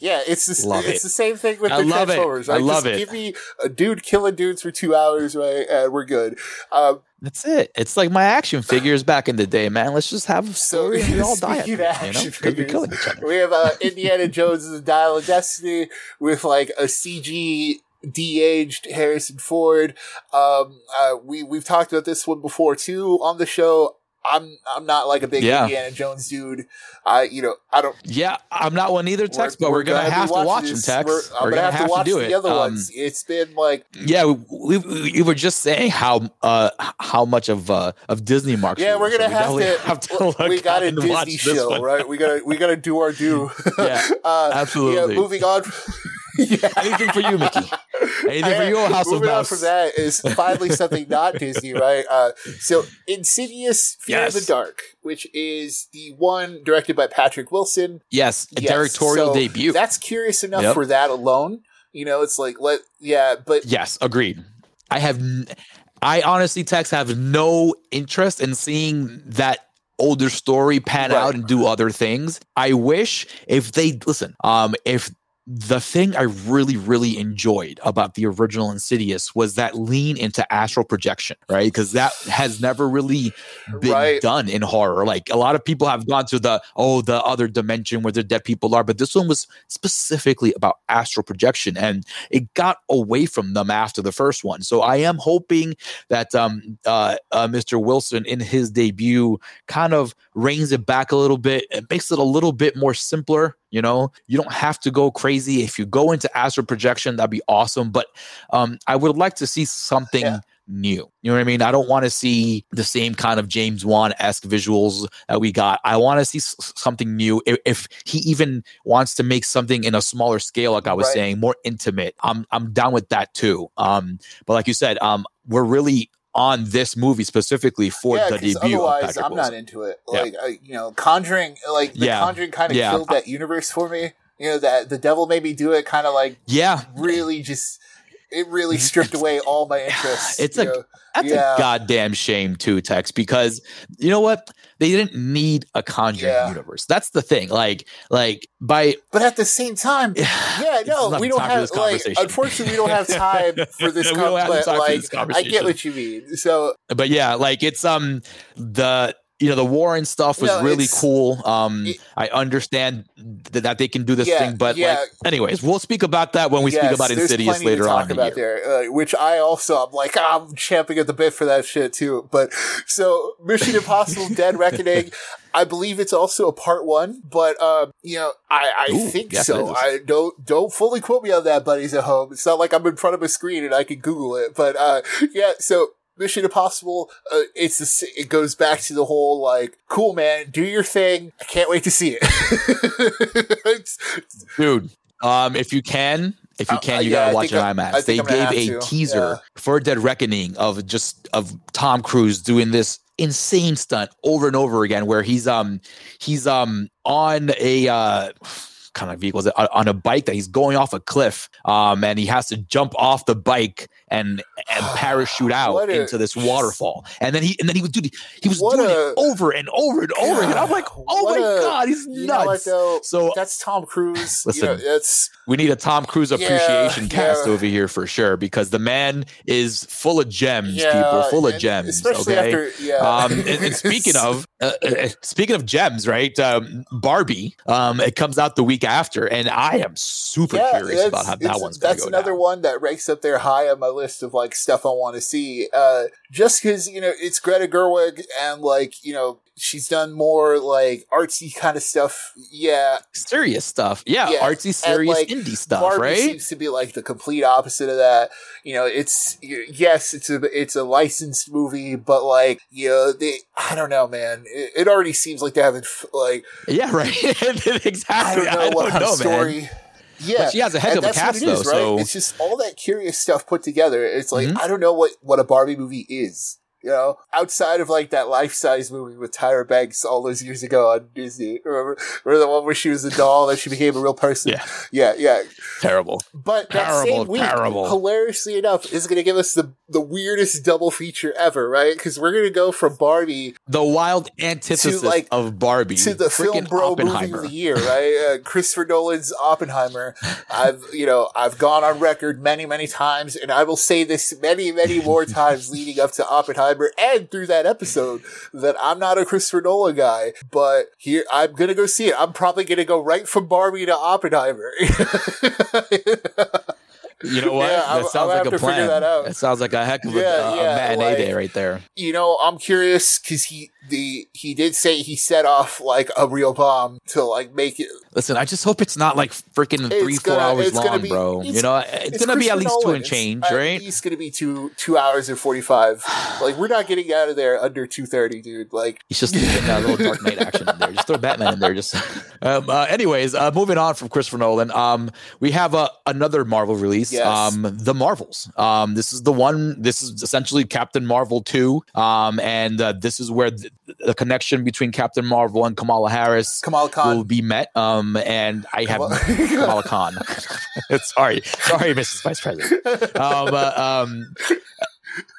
yeah, it's the, it's it. the same thing with I the Transformers. Right? I love Just it. Give me a dude killing dudes for two hours, right? And we're good. Um, that's it. It's like my action figures back in the day, man. Let's just have a story so, and we all die. At it, you know? Because we're killing each other. We have uh, Indiana Jones' The Dial of Destiny with like a CG de-aged Harrison Ford. Um, uh, we we've talked about this one before too on the show. I'm I'm not like a big Yeah. Indiana Jones dude. I you know I don't. Yeah, I'm not one either, Tex, but we're, gonna, be have to watch them, this. Tex. We're, We're gonna, have, to watch do the it. other Um, ones. It's been like Yeah, we, we, we were just saying how uh how much of uh of Disney marks. yeah, we we're were, gonna so have, to. look we got a Disney show, right? We gotta we gotta do our due. Yeah, uh, absolutely. Yeah, moving on. yeah. Anything for you, Mickey? Anything for you, House of Moving on Mouse? from that is finally something not Disney, right? Uh, so Insidious: Fear Yes. of the Dark, which is the one directed by Patrick Wilson. Yes, Yes, directorial so debut. That's curious enough Yep. for that alone. You know, it's like let yeah, but Yes, agreed. I have, n- I honestly, Tex, have no interest in seeing that older story pan Right. out and do other things. I wish if they listen, um, if the thing I really, really enjoyed about the original Insidious was that lean into astral projection, right? Because that has never really been Right. done in horror. Like a lot of people have gone to the oh, the other dimension where the dead people are, but this one was specifically about astral projection, and it got away from them after the first one. So I am hoping that um, uh, uh, Mr. Wilson in his debut kind of reins it back a little bit. and makes it a little bit more simpler. You know, you don't have to go crazy. If you go into astral projection, that'd be awesome. But um, I would like to see something Yeah. new. You know what I mean? I don't want to see the same kind of James Wan esque visuals that we got. I want to see s- something new. If, if he even wants to make something in a smaller scale, like I was Right. saying, more intimate, I'm I'm down with that too. Um, but like you said, um, we're really on this movie specifically for yeah, the debut. otherwise I'm not into it. Yeah. Like you know, Conjuring, like the Yeah. Conjuring kind of killed that universe for me. You know that the devil made me do it. Kind of like Yeah, really just it really stripped away all my interest. It's a- know? That's Yeah. a goddamn shame too, Tex, because you know what? They didn't need a conjuring Yeah. universe. That's the thing. Like, like by but at the same time, yeah, no, we don't have like unfortunately we don't have time for this. Have but, like this I get what you mean. So but yeah, like it's um the you know the Warren stuff was No, really cool. Um, it- I understand th- that they can do this Yeah, thing, but yeah. like, anyways, we'll speak about that when we speak about Insidious later on. the about there, uh, which I also I'm like I'm champing at the bit for that shit too. But so Mission Impossible: Dead Reckoning. I believe it's also a part one, but um, you know, I, I Ooh, think yes, so. I don't don't fully quote me on that, buddies at home. It's not like I'm in front of a screen and I can Google it, but uh, yeah. So Mission Impossible, uh, it's the, it goes back to the whole like, cool man, do your thing. I can't wait to see it. Dude. Um, if you can, if you Uh, can, uh, you yeah, gotta watch it I- on I IMAX. They gave a to, teaser yeah. for Dead Reckoning of just of Tom Cruise doing this insane stunt over and over again, where he's um he's um on a uh kind of vehicle is it on- on a bike that he's going off a cliff um and he has to jump off the bike and and parachute out a- into this waterfall and then he and then he was dude he was doing a- it over and over and over again i'm like oh my a- god he's know what nuts so That's Tom Cruise. Listen, you know, we need a Tom Cruise Yeah, appreciation cast yeah. over here for sure because the man is full of gems, yeah, people, full of gems. Okay. after yeah. um, and, and speaking of uh, uh, speaking of gems, right? Um, Barbie, um, it comes out the week after, and I am super Yeah, curious about how that one's going That's to go. another down. one that ranks up there high on my list of like stuff I want to see. Uh, just because you know it's Greta Gerwig and like you know she's done more like artsy kind of stuff. Yeah, serious stuff, yeah, Yeah, artsy, serious like, indie stuff, Barbie right? seems to be like the complete opposite of that. You know, it's yes, it's a it's a licensed movie, but like you know, they I don't know, man. It, it already seems like they haven't like yeah, right. exactly. I don't know what kind of man. Yeah, But she has a heck and of a cast, it is, though. right? So It's just all that curious stuff put together. It's like Mhm. I don't know what what a Barbie movie is. You know, outside of like that life size movie with Tyra Banks all those years ago on Disney. Remember, remember the one where she was a doll and she became a real person? Yeah. yeah, yeah. terrible. But that Terrible, same week, terrible. hilariously enough, is going to give us the the weirdest double feature ever, right? Because we're going to go from Barbie The wild antithesis like, of Barbie to the film bro movie of the year, right? Uh, Christopher Nolan's Oppenheimer. I've you know I've gone on record many many times, and I will say this many many more times leading up to Oppenheimer and through that episode that I'm not a Christopher Nolan guy, but here I'm gonna go see it. I'm probably gonna go right from Barbie to Oppenheimer. You know what? Yeah, that sounds I'm gonna like a plan. that sounds like a heck of a, Yeah, a yeah, matinee like- day right there. you know, I'm curious because he the he did say he set off like a real bomb to like make it. Listen, I just hope it's not like freaking three, four gonna- hours long, be- bro. You know, it's, gonna be at least two Nolan. and It's change, at right? least gonna be two two hours and forty five. like we're not getting out of there under two thirty, dude. Like He's just a little Dark Knight action in there. Just throw Batman in there. Just, um, uh, anyways, uh, moving on from Christopher Nolan, um, we have uh, another Marvel release, Yes. um, The Marvels. Um, this is the one. This is essentially Captain Marvel two, um, and uh, this is where the, the connection between Captain Marvel and Kamala Harris Kamala Khan. will be met. Um, and I have Kamala- Kamala Khan. sorry, sorry, Mrs. Vice President. Um, uh, um,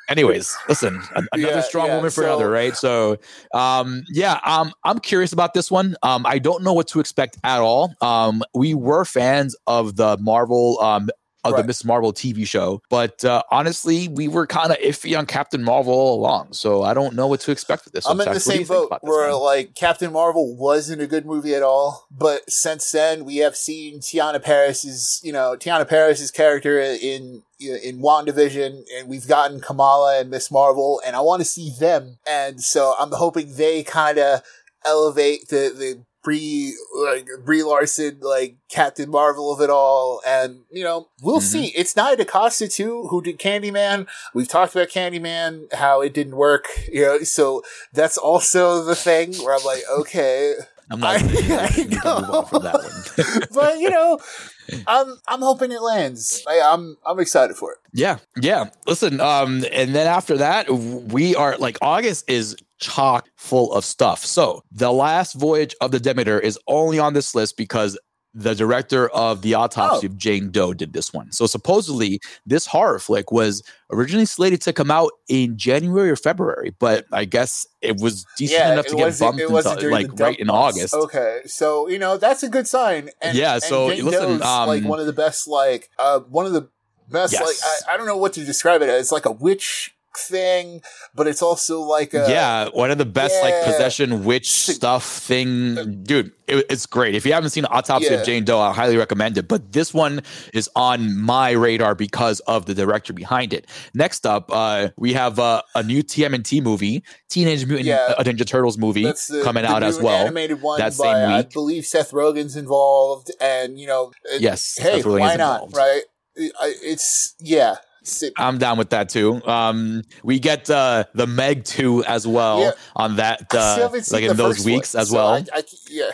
anyways, listen, an- another Yeah, strong yeah, woman for so- another, right? So, um, yeah, um, I'm curious about this one. Um, I don't know what to expect at all. Um, we were fans of the Marvel, um, of the Miss Marvel TV show, but uh, honestly, we were kind of iffy on Captain Marvel all along. So I don't know what to expect with this. I'm in the same boat where one? like Captain Marvel wasn't a good movie at all, but since then we have seen Teyonah Parris's, you know, Teyonah Parris's character in in WandaVision, and we've gotten Kamala and Miss Marvel, and I want to see them, and so I'm hoping they kind of elevate the the Brie like Brie Larson like Captain Marvel of it all, and you know we'll Mhm. see. It's Nia DaCosta too, who did Candyman. We've talked about Candyman, how it didn't work, you know. So that's also the thing where I'm like, okay, I'm not. I- I move on from that one. but you know, I'm I'm hoping it lands. I, I'm I'm excited for it. Yeah, yeah. Listen, um, and then after that, we are like August is chock full of stuff. So the last voyage of the Demeter is only on this list because the director of the autopsy Oh. of Jane Doe did this one. So supposedly this horror flick was originally slated to come out in January or February, but I guess it was decent enough to get bumped into like right in. August. Okay, so you know that's a good sign. And, Yeah, and so, Jane listen, Doe's, like um, one of the best, like uh, one of the best. Yes. Like I, I don't know what to describe it as. It's like a witch thing, but it's also like a yeah, one of the best like possession witch stuff thing, dude. It, it's great. If you haven't seen Autopsy Yeah. of Jane Doe, I highly recommend it. But this one is on my radar because of the director behind it. Next up, uh, we have uh, a new TMNT movie, Teenage Mutant Yeah. uh, Ninja Turtles movie, the, coming the out as well. Animated one that by same I believe Seth Rogen's involved, and you know, Yes, hey, why not? Right? It's yeah. It's- I'm down with that too. Um, we get uh, the Meg two as well Yeah. on that, uh, like in those weeks one, as so well. I, I, yeah.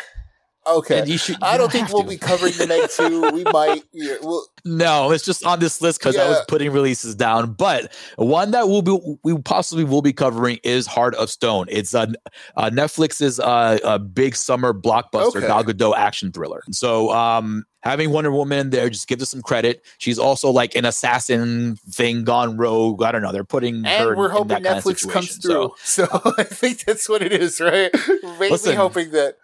Okay. And you should- I don't think we'll to. be covering the Meg 2. We might. Yeah, we'll, No, it's just on this list because I was putting releases down. But one that we'll be we possibly will be covering is Heart of Stone. It's a, uh Netflix's uh, a big summer blockbuster Okay. Gal Gadot action thriller. So um having Wonder Woman in there just gives us some credit. She's also like an assassin thing gone rogue. I don't know. They're putting her and we're in hoping that kind of Netflix comes through. So So, I think that's what it is, right? Mainly Listen. hoping that.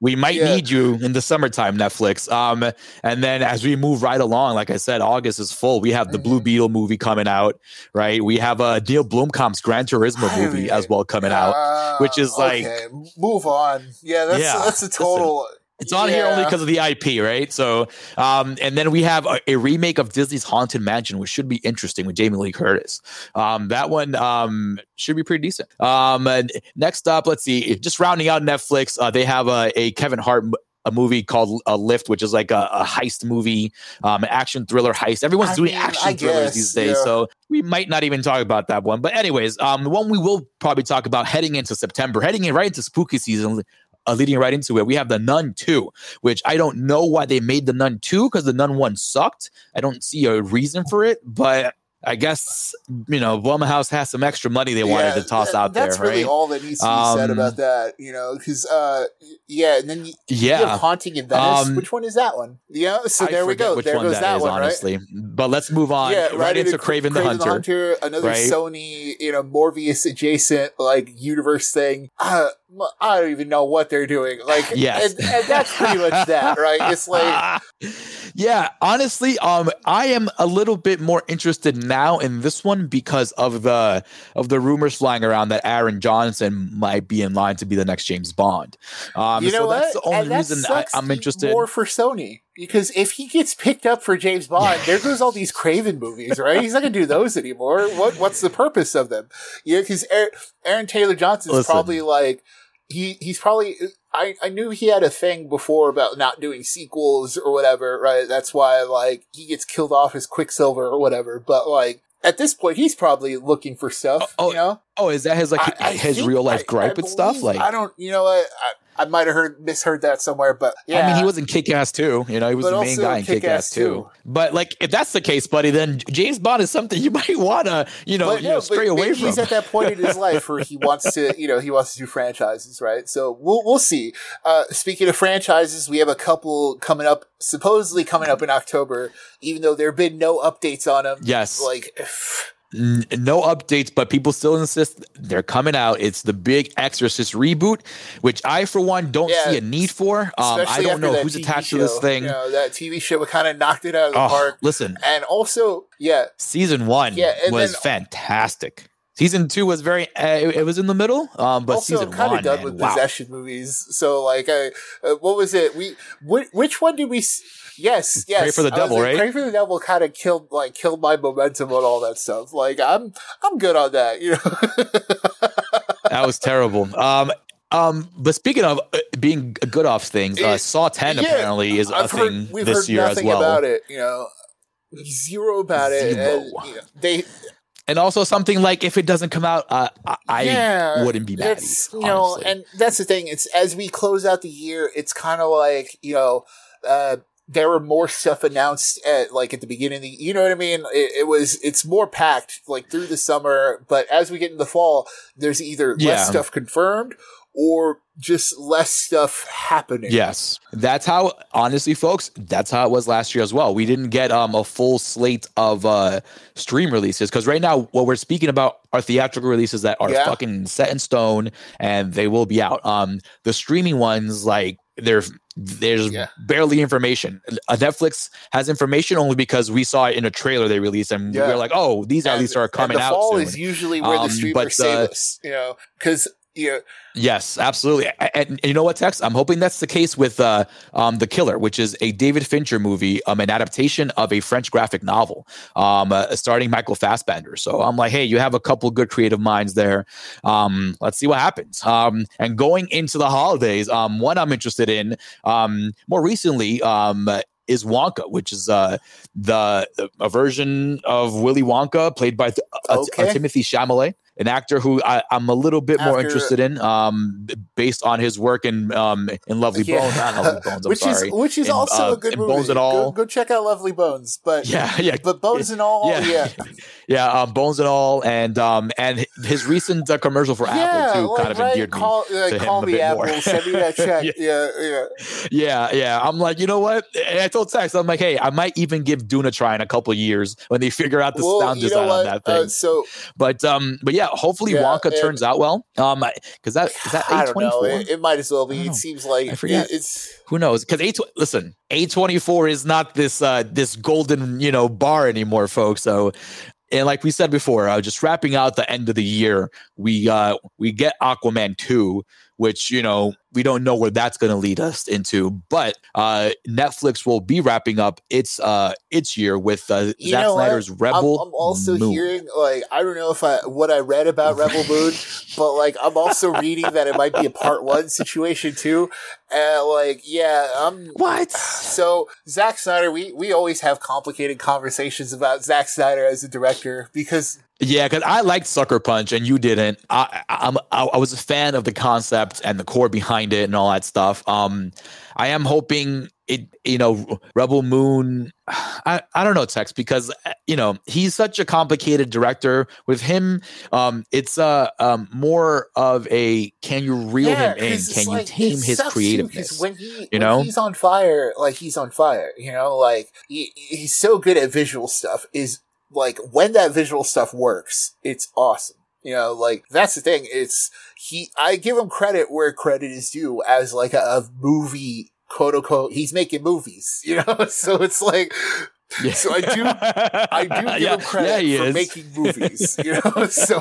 we might Yeah. need you in the summertime, Netflix. Um, and then as we move right along, like I said, August is full. We have the Blue Mhm. Beetle movie coming out, right? We have a Neil Blomkamp's Gran Turismo movie as well coming out. Ah, which is like- okay, move on. Yeah, that's Yeah, that's a listen. total. It's on here only because of the IP, right? So, um, and then we have a, a remake of Disney's Haunted Mansion, which should be interesting with Jamie Lee Curtis. Um, that one um, should be pretty decent. Um, and next up, let's see, just rounding out Netflix, uh, they have a, a Kevin Hart. A movie called A Lift, which is like a, a heist movie, um, action thriller heist. Everyone's I doing mean, action I thrillers guess, these days, yeah. so we might not even talk about that one. But anyways, um, the one we will probably talk about heading into September, heading in right into spooky season, uh, leading right into it, we have the Nun 2, which I don't know why they made the Nun 2 because the Nun 1 sucked. I don't see a reason for it, but I guess, you know, Blumhouse has some extra money they wanted Yeah, to toss that- out there, That's really right? all that needs to be said Um, about that, you know, because, uh, yeah, and then you, you have yeah. Haunting in Venice. Um, Which one is that one? Yeah, so I there we go. Which There one goes that that is, one, right? honestly. But let's move on yeah, right, into Kraven, the Hunter. another right? Sony, you know, Morbius adjacent like universe thing. Uh, I don't even know what they're doing. Like, Yes. and, and that's pretty much that, right? It's like, Yeah, honestly, um, I am a little bit more interested now in this one because of the of the rumors flying around that Aaron Johnson might be in line to be the next James Bond. Um, You know so what? that's the only that reason I, I'm interested. more for Sony because if he gets picked up for James Bond, there goes all these Kraven movies, right? He's not gonna do those anymore. What What's the purpose of them? Yeah, because Aaron, Aaron Taylor Johnson is probably like he he's probably. I, I knew he had a thing before about not doing sequels or whatever, right? That's why like he gets killed off as Quicksilver or whatever. But like at this point, he's probably looking for stuff. Oh, oh you know, oh, is that his like I- I his think- real life I- gripe I and stuff? Like, I don't, you know what? I, I might have heard misheard that somewhere, but yeah, I mean, he was in Kick Ass too. You know, he was But the main guy in Kick Kick-Ass too. But like, if that's the case, buddy, then James Bond is something you might want to, you know, But you no, know, stray away from. he's at that point in his life where he wants to, you know, he wants to do franchises, right? So we'll we'll see. Uh, speaking of franchises, we have a couple coming up, supposedly coming up in October, even though there have been no updates on them. Yes. like N- no updates, but people still insist they're coming out. It's the big Exorcist reboot, which I, for one, don't Yeah, see a need for. Um, I don't know who's TV attached show, to this thing. You know, that TV show kind of knocked it out of the Oh, park. listen, And also, yeah, season one Yeah, was then- fantastic. Season two was very, uh, it, it was in the middle, um, but also, season kind of done man, with wow. possession movies. So, like, I, uh, what was it? We which, which one did we? S- yes, yes. Prey for the Devil, like, right? Prey for the devil kind of killed, like, killed my momentum on all that stuff. Like, I'm, I'm good on that. You know. that was terrible. Um, um, but speaking of uh, being good off things, uh, Saw Ten yeah, apparently is a I've heard, thing we've this heard year as well. about it. You know, zero about it. Zero. And, you know, they, And also something like if it doesn't come out, uh, I, I yeah, wouldn't be mad. You know, and that's the thing. It's as we close out the year, it's kind of like you know, uh, there were more stuff announced at like at the beginning of the. You know what I mean? It, it was it's more packed like through the summer, but as we get into the fall, there's either Yeah. less stuff confirmed or just less stuff happening. Yes, that's how. Honestly, folks, that's how it was last year as well. We didn't get um a full slate of uh stream releases because right now what we're speaking about are theatrical releases that are Yeah. fucking set in stone and they will be out. Um, the streaming ones like they're there's Yeah. barely information. Uh, Netflix has information only because we saw it in a trailer they released and Yeah. we are like, oh, these at least are and coming the out fall soon. is usually where Um, the streamers but, save uh, us. You know, because know, Yes, absolutely. And, and you know what, Tex? I'm hoping that's the case with uh, um, The Killer, which is a David Fincher movie, um, an adaptation of a French graphic novel, um, uh, starring Michael Fassbender. So I'm like, hey, you have a couple good creative minds there. Um, let's see what happens. Um, and going into the holidays, um, one I'm interested in um, more recently um, is Wonka, which is uh, the a version of Willy Wonka played by uh, uh, Okay. Timothée Chalamet, an actor who I, I'm a little bit more interested in, um, based on his work in um, in Lovely Yeah. Bones. Not Lovely Bones. I'm which sorry. is which is In, also uh, a good movie. Bones and All. Go, go check out Lovely Bones, but yeah, yeah, but Bones and All, yeah. yeah, yeah. Um, Bones and all, and um, and his recent uh, commercial for Apple too like, kind of right, endeared me. call, uh, to him call a me bit Apple, more. send me that check. Yeah. yeah, yeah. Yeah, yeah. I'm like, you know what? And I told Tex, I'm like, hey, I might even give Dune a try in a couple of years when they figure out the Well, sound design on that thing. Uh, so but um, but yeah, hopefully Yeah, Wonka and- turns out well. Um, because that is that I A don't know. It, it might as well be. It seems like I forget. it- it's Who knows? Because A listen, A twenty four is not this uh this golden you know bar anymore, folks. So. And like we said before, uh, just wrapping out the end of the year, we uh we get Aquaman two, which you know we don't know where that's going to lead us into, but uh Netflix will be wrapping up its uh its year with uh, You Zack know what? Snyder's Rebel. I'm, I'm also Moon. hearing like I don't know if I what I read about Rebel Moon, but like I'm also reading that it might be a part one situation too. And like yeah, I'm what? So Zack Snyder, we we always have complicated conversations about Zack Snyder as a director because Yeah, because I liked Sucker Punch and you didn't. I, I'm I, was a fan of the concept and the core behind it and all that stuff. Um, I am hoping it. You know, Rebel Moon. I I don't know Tex because uh, you know he's such a complicated director. With him, um, it's uh um more of a can you reel him in? Can you like, tame his creativeness? when he you when know? he's on fire, like he's on fire. You know, like he, he's so good at visual stuff. Is like when that visual stuff works, it's awesome. You know, like that's the thing. It's he. I give him credit where credit is due as like a, a movie quote unquote he's making movies, you know. so it's like yeah. So I do, I do give yeah. him credit yeah, for is. making movies, you know. so,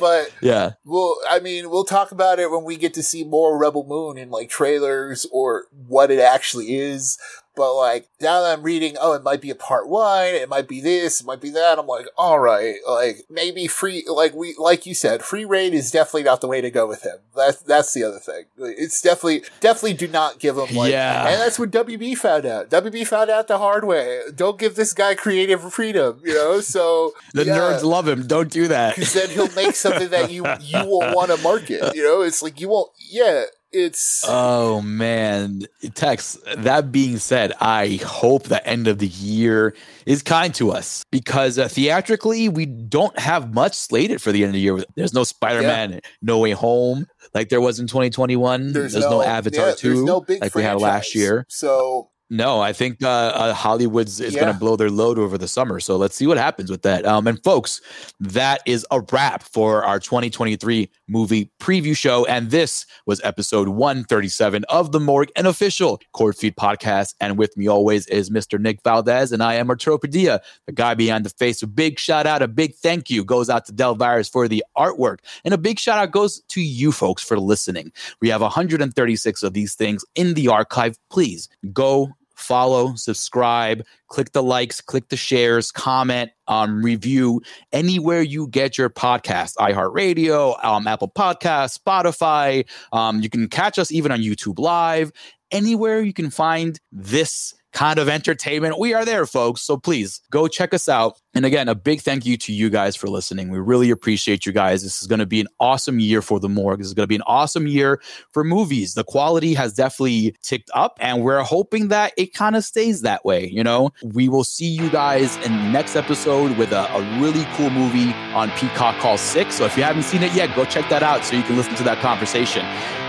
but yeah, well, I mean, we'll talk about it when we get to see more Rebel Moon in like trailers or what it actually is. But like now that I'm reading, oh, it might be a part one, it might be this, it might be that. I'm like, all right, like maybe free, like we, like you said, free reign is definitely not the way to go with him. That's that's the other thing. It's definitely definitely do not give him like, yeah. and that's what WB found out. WB found out the hard way. Don't give this guy creative freedom, you know. So the yeah. nerds love him. Don't do that because then he'll make something that you you will want to market. You know, it's like you won't. Yeah, it's oh man tex that being said i hope the end of the year is kind to us because uh, theatrically we don't have much slated for the end of the year there's no spider-man yeah. no way home like there was in 2021 there's, there's no, no, avatar yeah, 2 no like franchise. we had last year so no, I think uh, uh, Hollywood's is yeah. going to blow their load over the summer. So let's see what happens with that. Um, and folks, that is a wrap for our 2023 movie preview show. And this was episode 137 of the Morgue, an official Corpsefeed podcast. And with me always is Mr. Nick Valdez, and I am Arturo Padilla, the guy behind the face. A big shout out, a big thank you goes out to Delvirus for the artwork, and a big shout out goes to you folks for listening. We have 136 of these things in the archive. Please go follow, subscribe, click the likes, click the shares, comment, um, review anywhere you get your podcast, iHeartRadio, um, Apple Podcasts, Spotify. Um, you can catch us even on YouTube Live. Anywhere you can find this kind of entertainment. We are there, folks. So please go check us out. And again, a big thank you to you guys for listening. We really appreciate you guys. This is going to be an awesome year for the morgue. This is going to be an awesome year for movies. The quality has definitely ticked up, and we're hoping that it kind of stays that way. You know, we will see you guys in the next episode with a, a really cool movie on Peacock called Six. So if you haven't seen it yet, go check that out so you can listen to that conversation.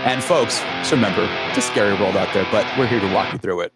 And folks, just remember, it's a scary world out there, but we're here to walk you through it.